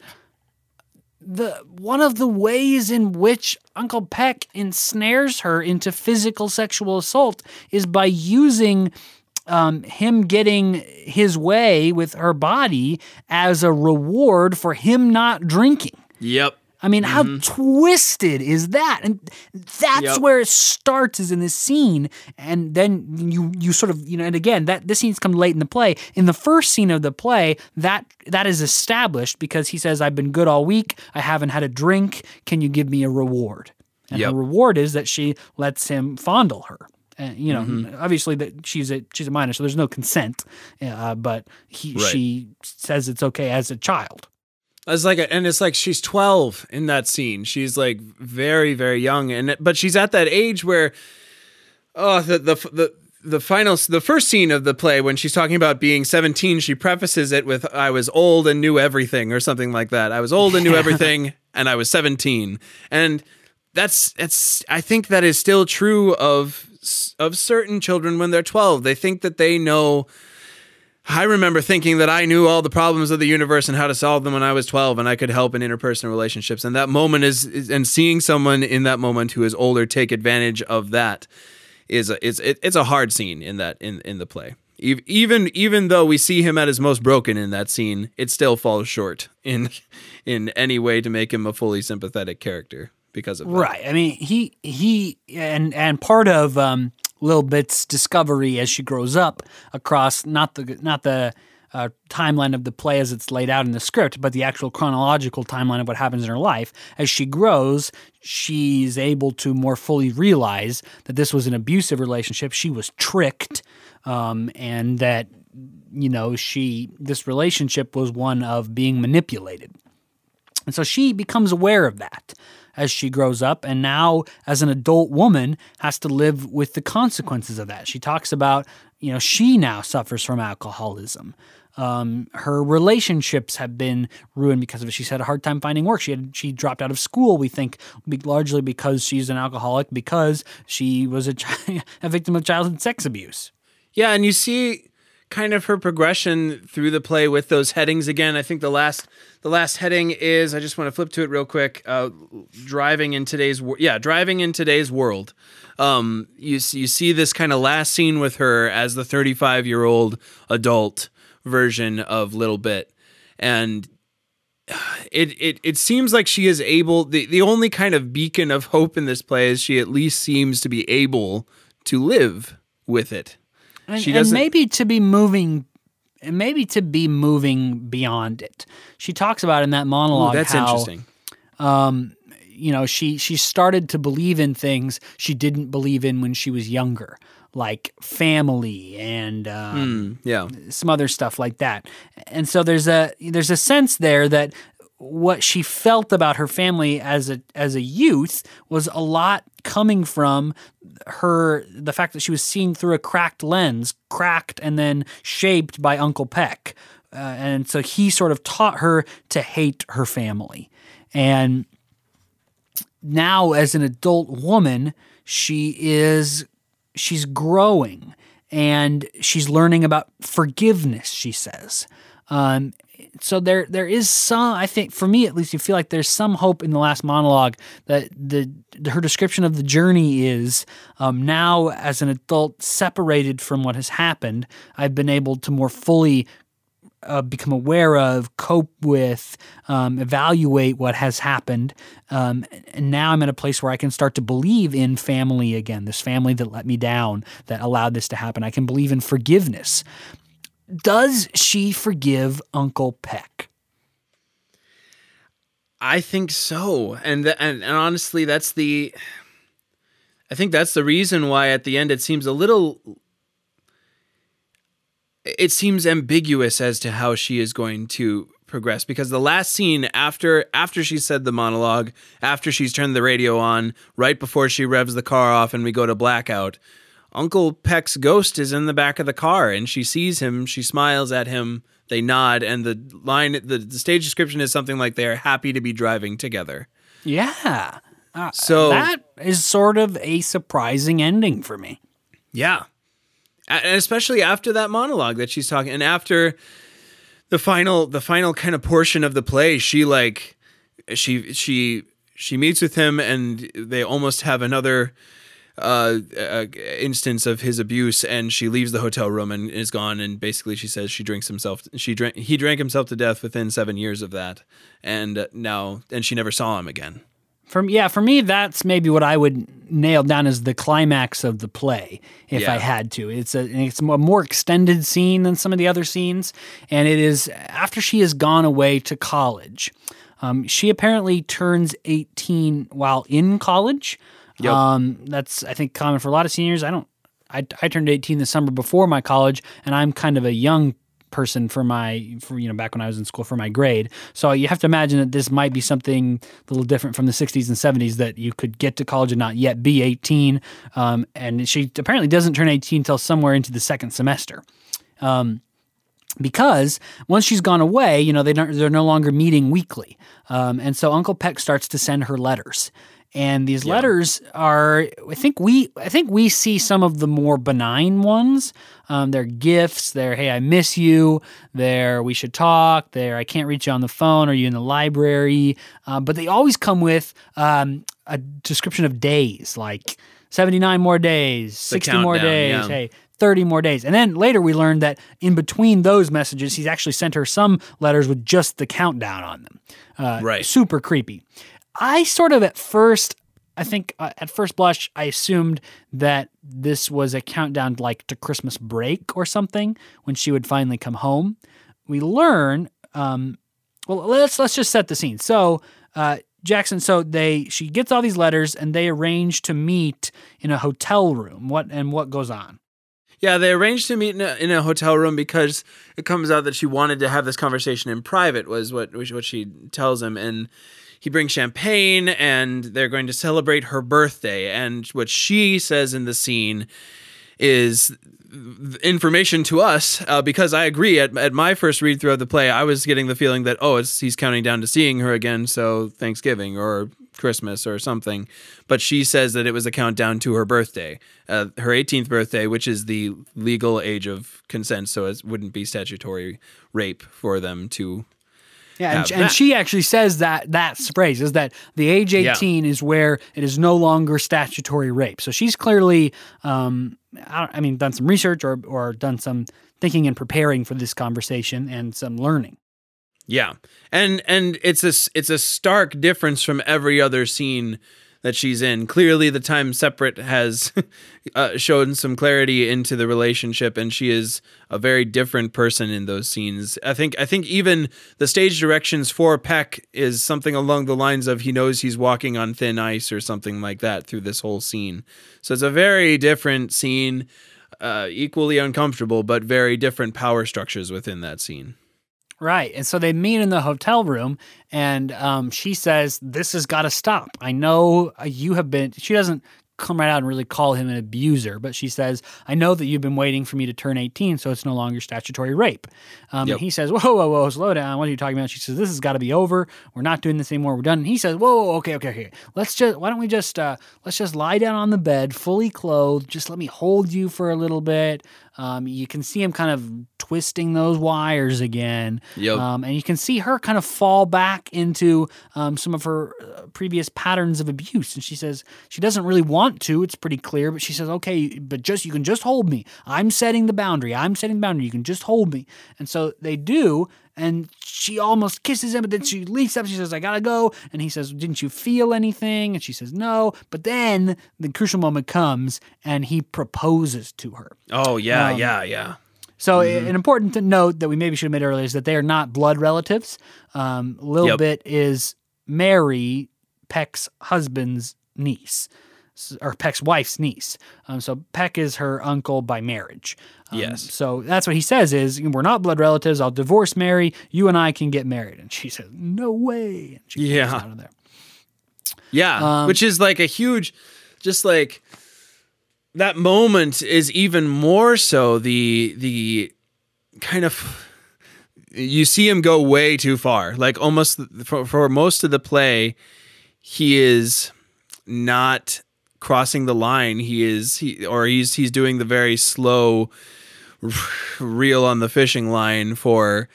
the one of the ways in which Uncle Peck ensnares her into physical sexual assault is by using um, him getting his way with her body as a reward for him not drinking. Yep. I mean, how twisted is that? And that's Yep. where it starts is in this scene, and then you you sort of you know, and again that this scene's come late in the play. In the first scene of the play, that that is established because he says, "I've been good all week. I haven't had a drink. Can you give me a reward?" And Yep. the reward is that she lets him fondle her Uh, you know, Mm-hmm. obviously that she's a she's a minor, so there's no consent. Uh, but he Right. she says it's okay as a child. It's like, a, and it's like she's 12 in that scene. She's like very, very young, and but she's at that age where, oh, the the the the final, the first scene of the play when she's talking about being 17, she prefaces it with, "I was old and knew everything," or something like that. I was old and knew everything, and I was 17, and that's that's. I think that is still true of of certain children when they're 12. They think that they know. I remember thinking that I knew all the problems of the universe and how to solve them when I was 12 and I could help in interpersonal relationships. And that moment is, is and seeing someone in that moment who is older take advantage of that is a, it's it, it's a hard scene in that in in the play. Ev- Even even though we see him at his most broken in that scene, it still falls short in in any way to make him a fully sympathetic character because of that. Right. I mean, he he and and part of um, Lil Bit's discovery as she grows up across not the not the uh, timeline of the play as it's laid out in the script, but the actual chronological timeline of what happens in her life. As she grows, she's able to more fully realize that this was an abusive relationship. She was tricked, um, and that you know she this relationship was one of being manipulated. And so she becomes aware of that as she grows up, and now, as an adult woman, has to live with the consequences of that. She talks about, you know, she now suffers from alcoholism. Um, her relationships have been ruined because of it. She's had a hard time finding work. She had she dropped out of school. We think be- largely because she's an alcoholic because she was a, a victim of childhood sex abuse. Yeah, and you see kind of her progression through the play with those headings again. I think the last the last heading is I just want to flip to it real quick. Uh, driving in today's yeah, driving in today's world. Um, you you see this kind of last scene with her as the 35 year old adult version of Little Bit, and it, it it seems like she is able the, the only kind of beacon of hope in this play is she at least seems to be able to live with it. And, She and doesn't- maybe to be moving, and maybe to be moving beyond it. She talks about in that Ooh, monologue that's how interesting. you know she she started to believe in things she didn't believe in when she was younger, like family and um, Mm, yeah. some other stuff like that. And so there's a there's a sense there that what she felt about her family as a as a youth was a lot coming from her the fact that she was seeing through a cracked lens, cracked and then shaped by Uncle Peck. Uh, and so he sort of taught her to hate her family. And now as an adult woman, she is she's growing and she's learning about forgiveness, she says. Um, so there there is some I think for me at least you feel like there's some hope in the last monologue that the her description of the journey is um, now as an adult separated from what has happened I've been able to more fully uh, become aware of, cope with, um, evaluate what has happened. Um, and now I'm in a place where I can start to believe in family again, this family that let me down, that allowed this to happen. I can believe in forgiveness. Does she forgive Uncle Peck? I think so. And, th- and and honestly that's the I think that's the reason why at the end it seems a little it seems ambiguous as to how she is going to progress because the last scene after after she said the monologue, after she's turned the radio on, right before she revs the car off and we go to blackout, Uncle Peck's ghost is in the back of the car and she sees him, she smiles at him, they nod and the line the, the stage description is something like they are happy to be driving together. Yeah. Uh, So- that is sort of a surprising ending for me. Yeah. And especially after that monologue that she's talking and after the final the final kind of portion of the play, she like she she she meets with him and they almost have another uh, uh instance of his abuse and she leaves the hotel room and is gone and basically she says she drinks himself she drank he drank himself to death within 7 years of that and uh, now and she never saw him again. For yeah, for me, that's maybe what I would nail down as the climax of the play, if I had to. It's a it's a more extended scene than some of the other scenes, and it is after she has gone away to college. Um, she apparently turns eighteen while in college. Yep. Um, that's I think common for a lot of seniors. I don't I, I turned 18 the summer before my college, and I'm kind of a young person for my for you know back when I was in school for my grade. So you have to imagine that this might be something a little different from the 60s and 70s that you could get to college and not yet be 18. Um, and she apparently doesn't turn 18 until somewhere into the second semester. Um, because once she's gone away, you know they don't, they're no longer meeting weekly, um, and so Uncle Peck starts to send her letters, and these yeah. letters are I think we I think we see some of the more benign ones. Um, they're gifts. They're hey I miss you. They're we should talk. They're I can't reach you on the phone. Are you in the library? Uh, but they always come with um, a description of days like. 79 more days, 60 more days. Yeah. Hey, 30 more days. And then later we learned that in between those messages, he's actually sent her some letters with just the countdown on them. Uh, right. Super creepy. I sort of at first, I think uh, at first blush, I assumed that this was a countdown like to Christmas break or something when she would finally come home. We learn, um, well, let's let's just set the scene. So, uh, Jackson, so they she gets all these letters and they arrange to meet in a hotel room. What and what goes on? Yeah, they arranged to meet in a, in a hotel room because it comes out that she wanted to have this conversation in private. Was what what she tells him, and he brings champagne, and they're going to celebrate her birthday. And what she says in the scene is information to us uh, because I agree. At, at my first read through of the play, I was getting the feeling that oh, he's counting down to seeing her again, so Thanksgiving or Christmas or something. But she says that it was a countdown to her birthday, uh, her 18th birthday, which is the legal age of consent. So it wouldn't be statutory rape for them to. Yeah, and, and, she actually says that that phrase is that the age 18 yeah. is where it is no longer statutory rape. So she's clearly, um, I, I mean, done some research or, or done some thinking and preparing for this conversation and some learning. Yeah. And and it's a it's a stark difference from every other scene that she's in. Clearly the time separate has uh, shown some clarity into the relationship and she is a very different person in those scenes. I think I think even the stage directions for Peck is something along the lines of he knows he's walking on thin ice or something like that through this whole scene. So it's a very different scene, uh, equally uncomfortable but very different power structures within that scene. Right. And so they meet in the hotel room, and um, she says, This has got to stop. I know uh, you have been, she doesn't come right out and really call him an abuser, but she says, I know that you've been waiting for me to turn 18, so it's no longer statutory rape. Um, yep. And he says, Whoa, whoa, whoa, slow down. What are you talking about? She says, This has got to be over. We're not doing this anymore. We're done. And he says, Whoa, whoa, okay, okay, okay. Let's just, why don't we just, uh, let's just lie down on the bed, fully clothed. Just let me hold you for a little bit. Um, you can see him kind of twisting those wires again. Yep. Um, and you can see her kind of fall back into um, some of her uh, previous patterns of abuse. And she says she doesn't really want to. It's pretty clear, but she says, "Okay, but just you can just hold me. I'm setting the boundary. I'm setting the boundary. You can just hold me." And so they do. And she almost kisses him, but then she leaps up. She says, I gotta go. And he says, Didn't you feel anything? And she says, No. But then the crucial moment comes and he proposes to her. Oh, yeah, um, yeah, yeah. So, mm-hmm. an important note that we maybe should have made earlier is that they are not blood relatives. Um, Lil yep. Bit is Mary, Peck's husband's niece or Peck's wife's niece. Um, so Peck is her uncle by marriage. Um, yes. So that's what he says is we're not blood relatives. I'll divorce Mary. You and I can get married. And she says no way. And she yeah. out of there. Yeah, um, which is like a huge, just like that moment is even more so the the kind of you see him go way too far. Like almost for, for most of the play, he is not crossing the line. He is he or he's he's doing the very slow reel on the fishing line for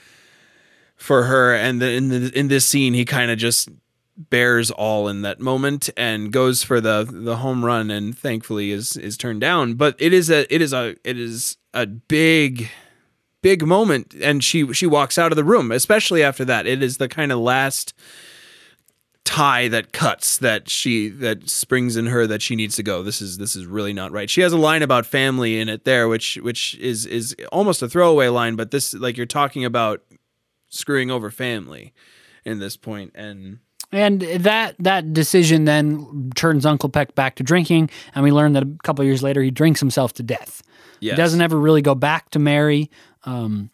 for her and then in the in this scene he kind of just bears all in that moment and goes for the the home run and thankfully is is turned down. But it is a it is a it is a big big moment and she she walks out of the room especially after that. It is the kind of last tie that cuts that she that springs in her that she needs to go. This is this is really not right. She has a line about family in it there which which is is almost a throwaway line but this like you're talking about screwing over family in this point and and that that decision then turns Uncle Peck back to drinking, and we learn that a couple years later he drinks himself to death. Yes. He doesn't ever really go back to Mary, um,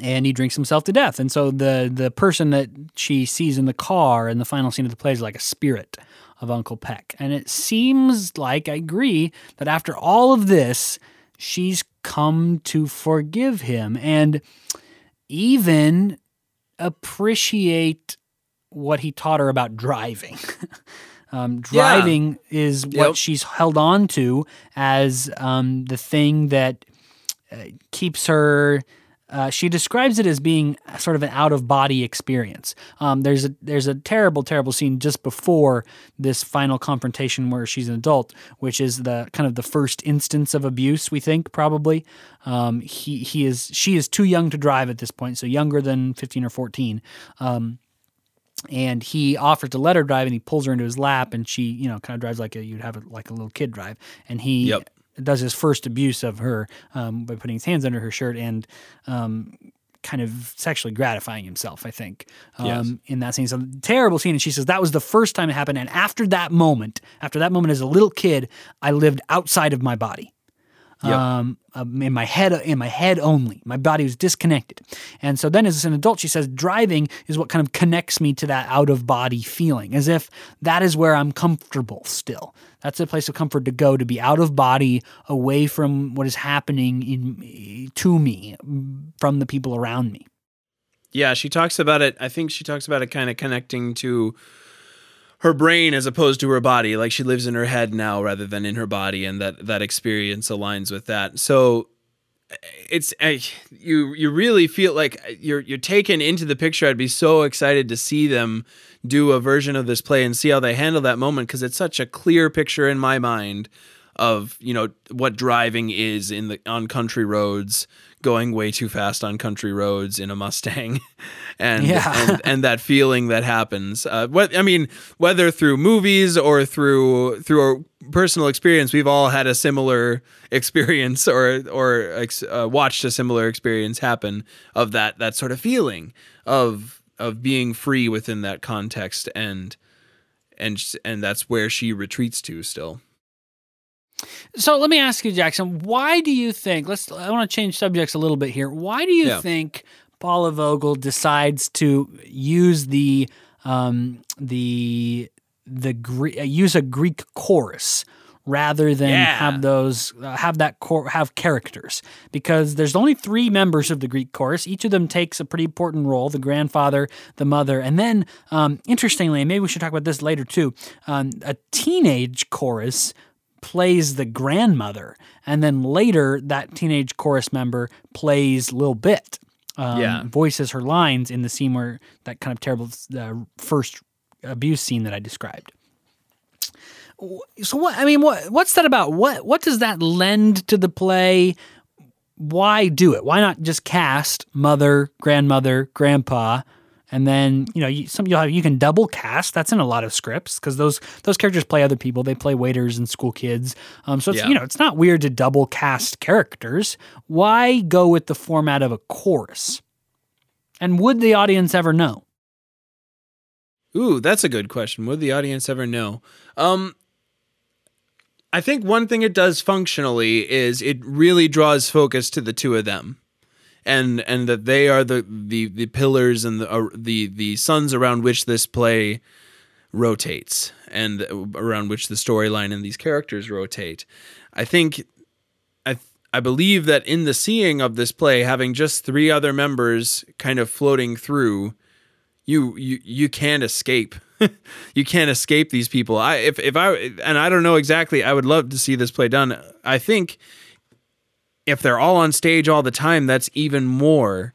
and he drinks himself to death. And so the the person that she sees in the car in the final scene of the play is like a spirit of Uncle Peck. And it seems like I agree that after all of this, she's come to forgive him and even appreciate what he taught her about driving. um, driving is what Yep. she's held on to as um, the thing that uh, keeps her. Uh, she describes it as being sort of an out of body experience. Um, there's a there's a terrible terrible scene just before this final confrontation where she's an adult, which is the kind of the first instance of abuse we think probably. Um, he he is she is too young to drive at this point, so younger than fifteen or fourteen. Um, and he offers to let her drive and he pulls her into his lap and she you know kind of drives like a you'd have it like a little kid drive and he Yep. does his first abuse of her um, by putting his hands under her shirt and um, kind of sexually gratifying himself i think um, Yes. in that scene so terrible scene and she says that was the first time it happened and after that moment after that moment as a little kid i lived outside of my body Yep. um, um, in my head, in my head only. My body was disconnected, and so then, as an adult, she says driving is what kind of connects me to that out of body feeling, as if that is where I'm comfortable still. That's a place of comfort to go to be out of body, away from what is happening in to me, from the people around me. Yeah, she talks about it. I think she talks about it kind of connecting to her brain as opposed to her body. Like she lives in her head now rather than in her body, and that that experience aligns with that. So it's uh, you you really feel like you're you're taken into the picture. I'd be so excited to see them do a version of this play and see how they handle that moment because it's such a clear picture in my mind of you know what driving is in the on country roads going way too fast on country roads in a Mustang. And Yeah. and, and that feeling that happens. Uh, what I mean whether through movies or through through our personal experience we've all had a similar experience or or ex- uh, watched a similar experience happen of that that sort of feeling of of being free within that context and and and that's where she retreats to still So let me ask you, Jackson, why do you think? Let's. I want to change subjects a little bit here. Why do you Yeah. think Paula Vogel decides to use the um, the the Gre- uh, use a Greek chorus rather than Yeah. have those uh, have that cor- have characters? Because there's only three members of the Greek chorus. Each of them takes a pretty important role: the grandfather, the mother, and then um, interestingly, and maybe we should talk about this later too. Um, a teenage chorus plays the grandmother, and then later that teenage chorus member plays Lil Bit. Um, Yeah. voices her lines in the scene where that kind of terrible uh, first abuse scene that I described. So what? I mean, what? What's that about? What? What does that lend to the play? Why do it? Why not just cast mother, grandmother, grandpa, and then you know you, some you'll have, you can double cast. That's in a lot of scripts because those those characters play other people. They play waiters and school kids. Um, so it's Yeah. you know it's not weird to double cast characters. Why go with the format of a chorus? And would the audience ever know? Ooh, that's a good question. Would the audience ever know? Um, I think one thing it does functionally is it really draws focus to the two of them, and and that they are the the the pillars and the uh, the the suns around which this play rotates, and around which the storyline and these characters rotate. I think I I believe that in the seeing of this play, having just three other members kind of floating through, you you you can't escape. you can't escape these people. I if if I and I don't know exactly. I would love to see this play done. I think if they're all on stage all the time, that's even more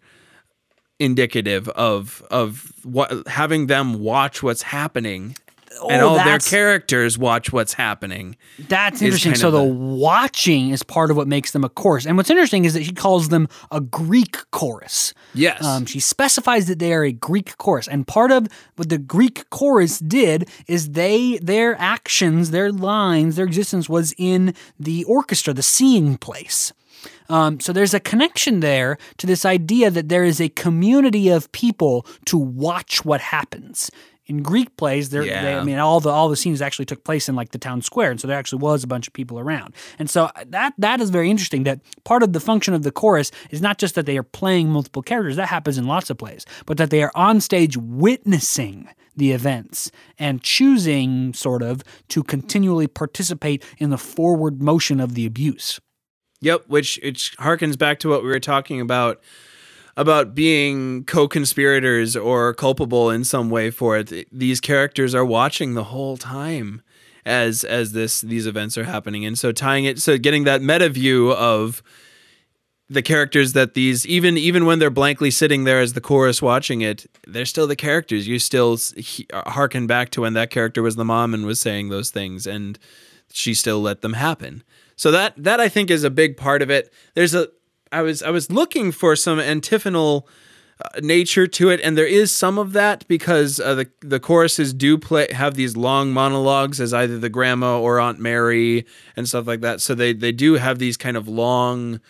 indicative of of what having them watch what's happening and Oh, all their characters watch what's happening. That's interesting. So the the- watching is part of what makes them a chorus. And what's interesting is that she calls them a Greek chorus. Yes. Um, she specifies that they are a Greek chorus, and part of what the Greek chorus did is they their actions, their lines, their existence was in the orchestra, the seeing place. Um, so there's a connection there to this idea that there is a community of people to watch what happens in Greek plays, there, Yeah. they, I mean, all the all the scenes actually took place in like the town square, and so there actually was a bunch of people around. And so uh, that that is very interesting. That part of the function of the chorus is not just that they are playing multiple characters. That happens in lots of plays, but that they are on stage witnessing the events and choosing sort of to continually participate in the forward motion of the abuse. Yep, which which harkens back to what we were talking about about being co-conspirators or culpable in some way for it. These characters are watching the whole time as as this these events are happening, and so tying it, so getting that meta view of the characters that these even even when they're blankly sitting there as the chorus watching it they're still the characters. You still he- uh, harken back to when that character was the mom and was saying those things and she still let them happen so that that i think is a big part of it there's a i was i was looking for some antiphonal uh, nature to it and there is some of that because uh, the the choruses do play have these long monologues as either the grandma or aunt mary and stuff like that so they they do have these kind of long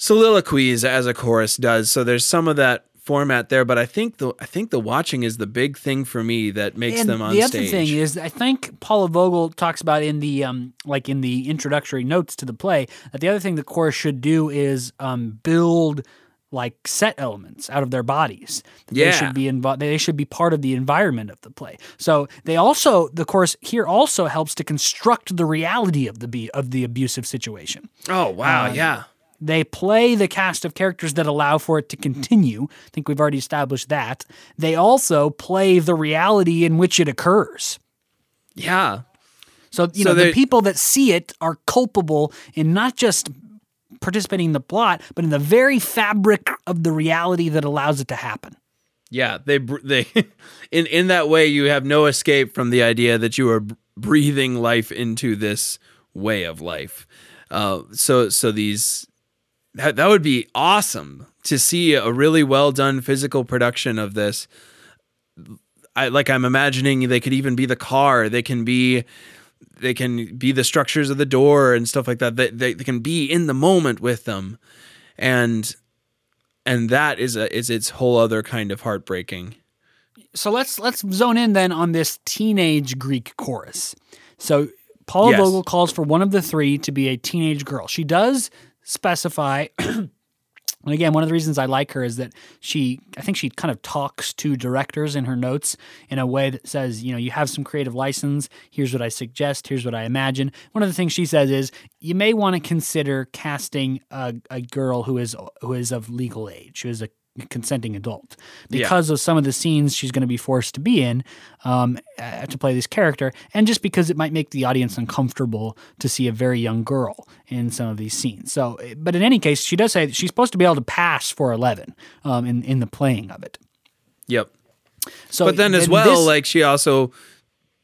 soliloquies as a chorus does. So there's some of that format there, but I think the I think the watching is the big thing for me that makes and them on the stage. other thing is, I think Paula Vogel talks about in the um, like in the introductory notes to the play that the other thing the chorus should do is um, build like set elements out of their bodies. That They Yeah. should be involved. They should be part of the environment of the play. So they also the chorus here also helps to construct the reality of the be- of the abusive situation. oh wow, Uh, yeah. They play the cast of characters that allow for it to continue. I think we've already established that. They also play the reality in which it occurs. Yeah. So, you So know, the people that see it are culpable in not just participating in the plot, but in the very fabric of the reality that allows it to happen. Yeah, they they in in that way you have no escape from the idea that you are breathing life into this way of life. Uh, so so these that that would be awesome to see a really well done physical production of this. I like I'm imagining they could even be the car. They can be they can be the structures of the door and stuff like that. They, they, they can be in the moment with them. And and that is a is its whole other kind of heartbreaking. So let's let's zone in then on this teenage Greek chorus. So Paula Yes. Vogel calls for one of the three to be a teenage girl. She does specify And again, one of the reasons I like her is that she, I think she kind of talks to directors in her notes in a way that says, you know, you have some creative license. Here's what I suggest. Here's what I imagine. One of the things she says is you may want to consider casting a, a girl who is who is of legal age, who is a consenting adult, Yeah. because of some of the scenes she's going to be forced to be in um, uh, to play this character, and just because it might make the audience uncomfortable to see a very young girl in some of these scenes. So, but in any case, she does say she's supposed to be able to pass for eleven um, in in the playing of it. Yep. So, But then as well, this- like she also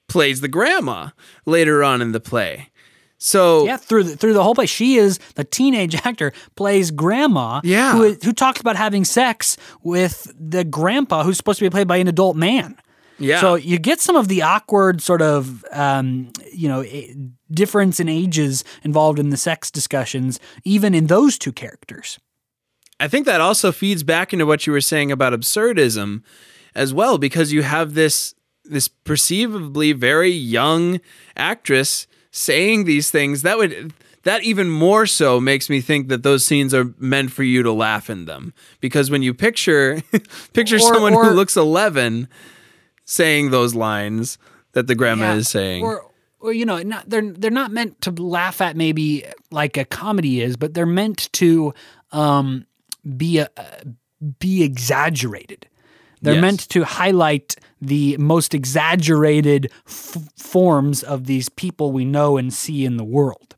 plays the grandma later on in the play. So Yeah, through the, through the whole play, she is the teenage actor plays grandma. Yeah. who who talks about having sex with the grandpa who's supposed to be played by an adult man. yeah. So you get some of the awkward sort of um, you know difference in ages involved in the sex discussions, even in those two characters. I think that also feeds back into what you were saying about absurdism as well, because you have this this perceivably very young actress saying these things that would that even more so makes me think that those scenes are meant for you to laugh in them because when you picture picture Or- someone or- who looks 11 saying those lines that the grandma Yeah, is saying Or, or you know, not, they're they're not meant to laugh at maybe like a comedy is, but they're meant to um, be a, be exaggerated. They're Yes. meant to highlight the most exaggerated f- forms of these people we know and see in the world.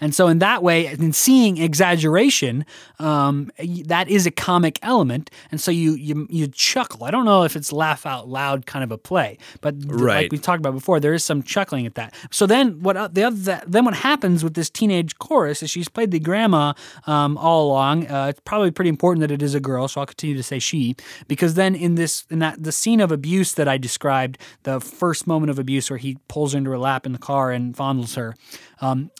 And so, in that way, in seeing exaggeration, um, that is a comic element, and so you you you chuckle. I don't know if it's laugh out loud kind of a play, but Right. like we talked about before, there is some chuckling at that. So then, what uh, the other that, then what happens with this teenage chorus is she's played the grandma um, all along. Uh, it's probably pretty important that it is a girl, so I'll continue to say she because then in this in that the scene of abuse that I described, the first moment of abuse where he pulls her into her lap in the car and fondles her. Um,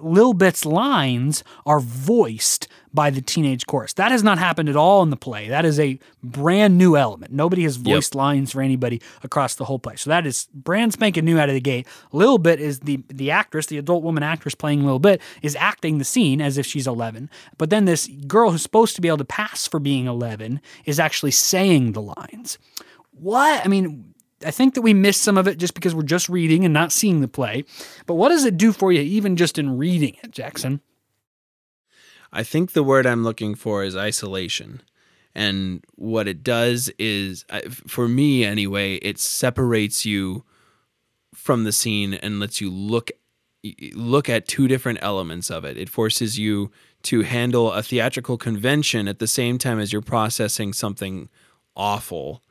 Lil Bit's lines are voiced by the teenage chorus. That has not happened at all in the play. That is a brand new element. Nobody has voiced yep. lines for anybody across the whole play. So that is brand spanking new out of the gate. Lil Bit is the the actress, the adult woman actress playing Lil Bit, is acting the scene as if she's 11. But then this girl who's supposed to be able to pass for being 11 is actually saying the lines. What? I mean, I think that we miss some of it just because we're just reading and not seeing the play. But what does it do for you, even just in reading it, Jackson? I think the word I'm looking for is isolation. And what it does is, for me anyway, it separates you from the scene and lets you look look at two different elements of it. It forces you to handle a theatrical convention at the same time as you're processing something awful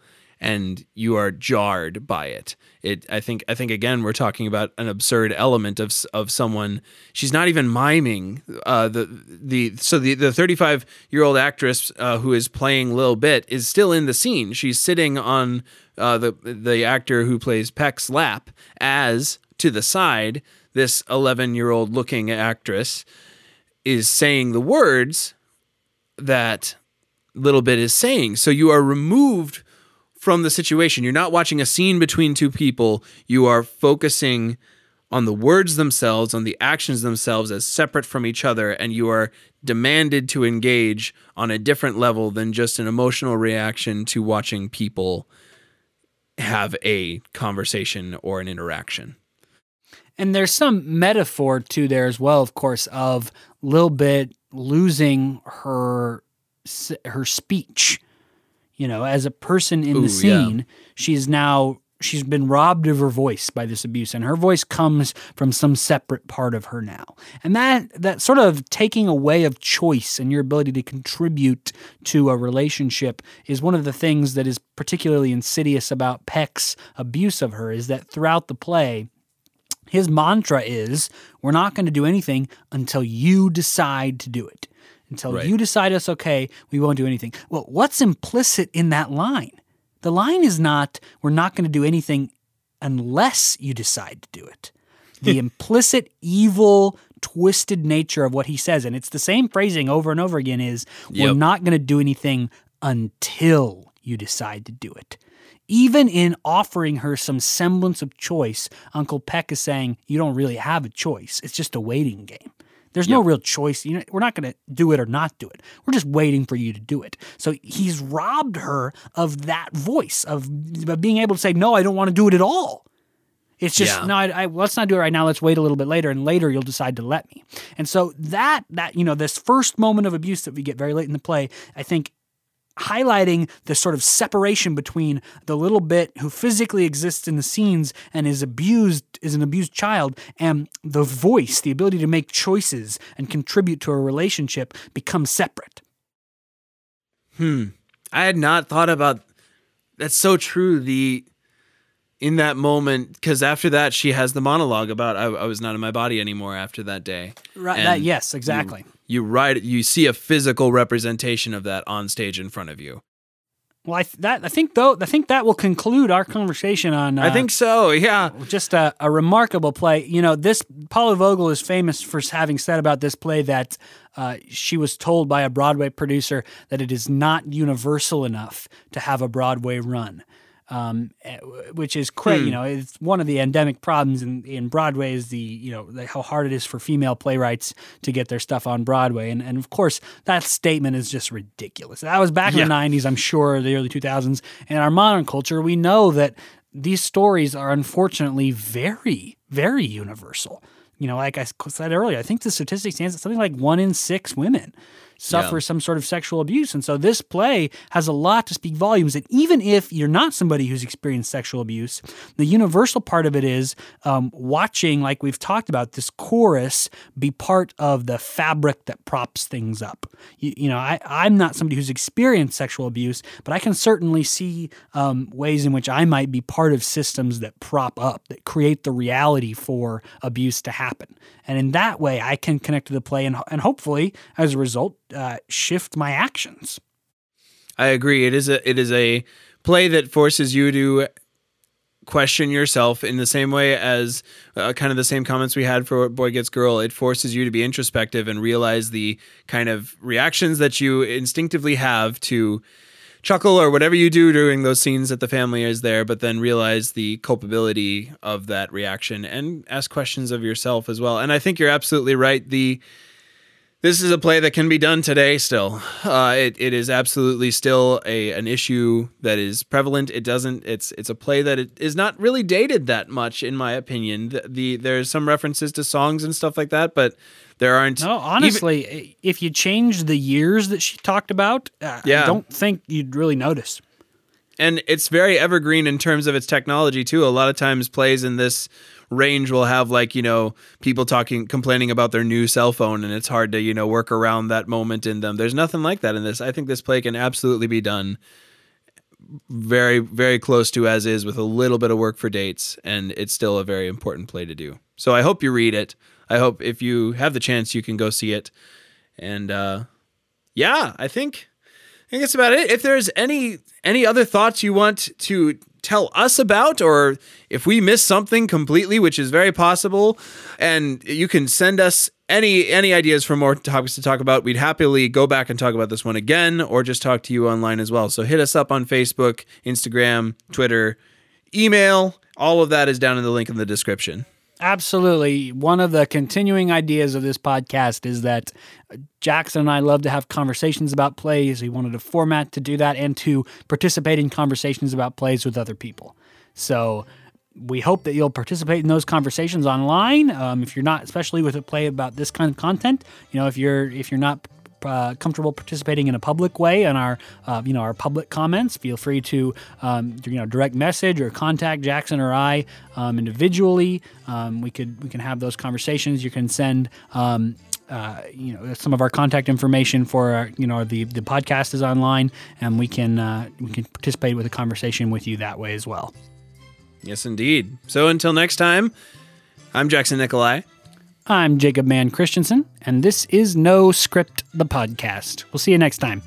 and you are jarred by it. It I think I think again we're talking about an absurd element of of someone she's not even miming uh, the the so the the 35 year old actress uh, who is playing Lil Bit is still in the scene. She's sitting on uh, the the actor who plays Peck's lap as to the side this 11 year old looking actress is saying the words that Little Bit is saying. So you are removed from the situation. You're not watching a scene between two people. You are focusing on the words themselves, on the actions themselves as separate from each other, and you are demanded to engage on a different level than just an emotional reaction to watching people have a conversation or an interaction. And there's some metaphor to there as well, of course, of Lil Bit losing her her speech you know, as a person in Ooh, the scene, yeah. she's now she's been robbed of her voice by this abuse and her voice comes from some separate part of her now and that that sort of taking away of choice and your ability to contribute to a relationship is one of the things that is particularly insidious about peck's abuse of her is that throughout the play his mantra is we're not going to do anything until you decide to do it until right. you decide it's okay, we won't do anything. Well, what's implicit in that line? The line is not, we're not going to do anything unless you decide to do it. The implicit evil, twisted nature of what he says, and it's the same phrasing over and over again, is yep. we're not going to do anything until you decide to do it. Even in offering her some semblance of choice, Uncle Peck is saying, You don't really have a choice. It's just a waiting game. There's yep. no real choice. You know, we're not going to do it or not do it. We're just waiting for you to do it. So he's robbed her of that voice of, of being able to say, "No, I don't want to do it at all." It's just yeah. no. I, I, let's not do it right now. Let's wait a little bit later, and later you'll decide to let me. And so that that you know this first moment of abuse that we get very late in the play, I think highlighting the sort of separation between the little Bit who physically exists in the scenes and is abused is an abused child and the voice the ability to make choices and contribute to a relationship becomes separate. Hmm. I had not thought about that's so true the in that moment because after that she has the monologue about I, I, was not in my body anymore after that day. Right that, yes exactly. you, you write you see a physical representation of that on stage in front of you well, I th- that I think though I think that will conclude our conversation on. Uh, I think so. Yeah, just a, a, remarkable play. You know, this Paula Vogel is famous for having said about this play that uh, she was told by a Broadway producer that it is not universal enough to have a Broadway run um, eh, which is. Hmm. You know, it's one of the endemic problems in, in Broadway is the you know the, how hard it is for female playwrights to get their stuff on Broadway, and and of course that statement is just ridiculous. That was back yeah. in the '90s, I'm sure, the early 2000s. In our modern culture, we know that these stories are unfortunately very very universal. You know, like I said earlier, I think the statistic stands at something like one in six women suffer yeah. some sort of sexual abuse. And so this play has a lot to speak volumes. And even if you're not somebody who's experienced sexual abuse, the universal part of it is um, watching, like we've talked about, this chorus be part of the fabric that props things up. You, you know, I, I'm not somebody who's experienced sexual abuse, but I can certainly see um, ways in which I might be part of systems that prop up, that create the reality for abuse to happen. And in that way, I can connect to the play and, and hopefully, as a result, uh, shift my actions. I agree. It is a it is a play that forces you to question yourself in the same way as uh, kind of the same comments we had for Boy Gets Girl. It forces you to be introspective and realize the kind of reactions that you instinctively have to chuckle or whatever you do during those scenes that the family is there, but then realize the culpability of that reaction and ask questions of yourself as well. And I think you're absolutely right. The this is a play that can be done today still. Uh, it, it is absolutely still a an issue that is prevalent. It doesn't. It's it's a play that it is not really dated that much, in my opinion. The, the there's some references to songs and stuff like that, but there aren't. No, honestly, even, if you change the years that she talked about, uh, yeah. I don't think you'd really notice. And it's very evergreen in terms of its technology too. A lot of times, plays in this range will have like you know people talking complaining about their new cell phone and it's hard to you know work around that moment in them. There's nothing like that in this. I think this play can absolutely be done very very close to as is with a little bit of work for dates and it's still a very important play to do. So i hope you read it. I hope if you have the chance you can go see it. And uh yeah i think I think that's about it. If there's any any other thoughts you want to tell us about, or if we miss something completely, which is very possible, and you can send us any any ideas for more topics to talk about, we'd happily go back and talk about this one again, or just talk to you online as well. So hit us up on Facebook, Instagram, Twitter, email. All of that is down in the link in the description. Absolutely. One of the continuing ideas of this podcast is that Jackson and I love to have conversations about plays. We wanted a format to do that and to participate in conversations about plays with other people. So we hope that you'll participate in those conversations online. Um, if you're not, especially with a play about this kind of content, you know, if you're if you're not uh, comfortable participating in a public way in our uh, you know our public comments, feel free to um, you know direct message or contact Jackson or I um, individually. Um, we could we can have those conversations. You can send. Um, uh, you know some of our contact information for our, you know the the podcast is online and we can uh, we can participate with a conversation with you that way as well. Yes, indeed. So until next time, I'm Jackson Nikolai. I'm Jacob Mann Christensen, and this is No Script, the podcast. We'll see you next time.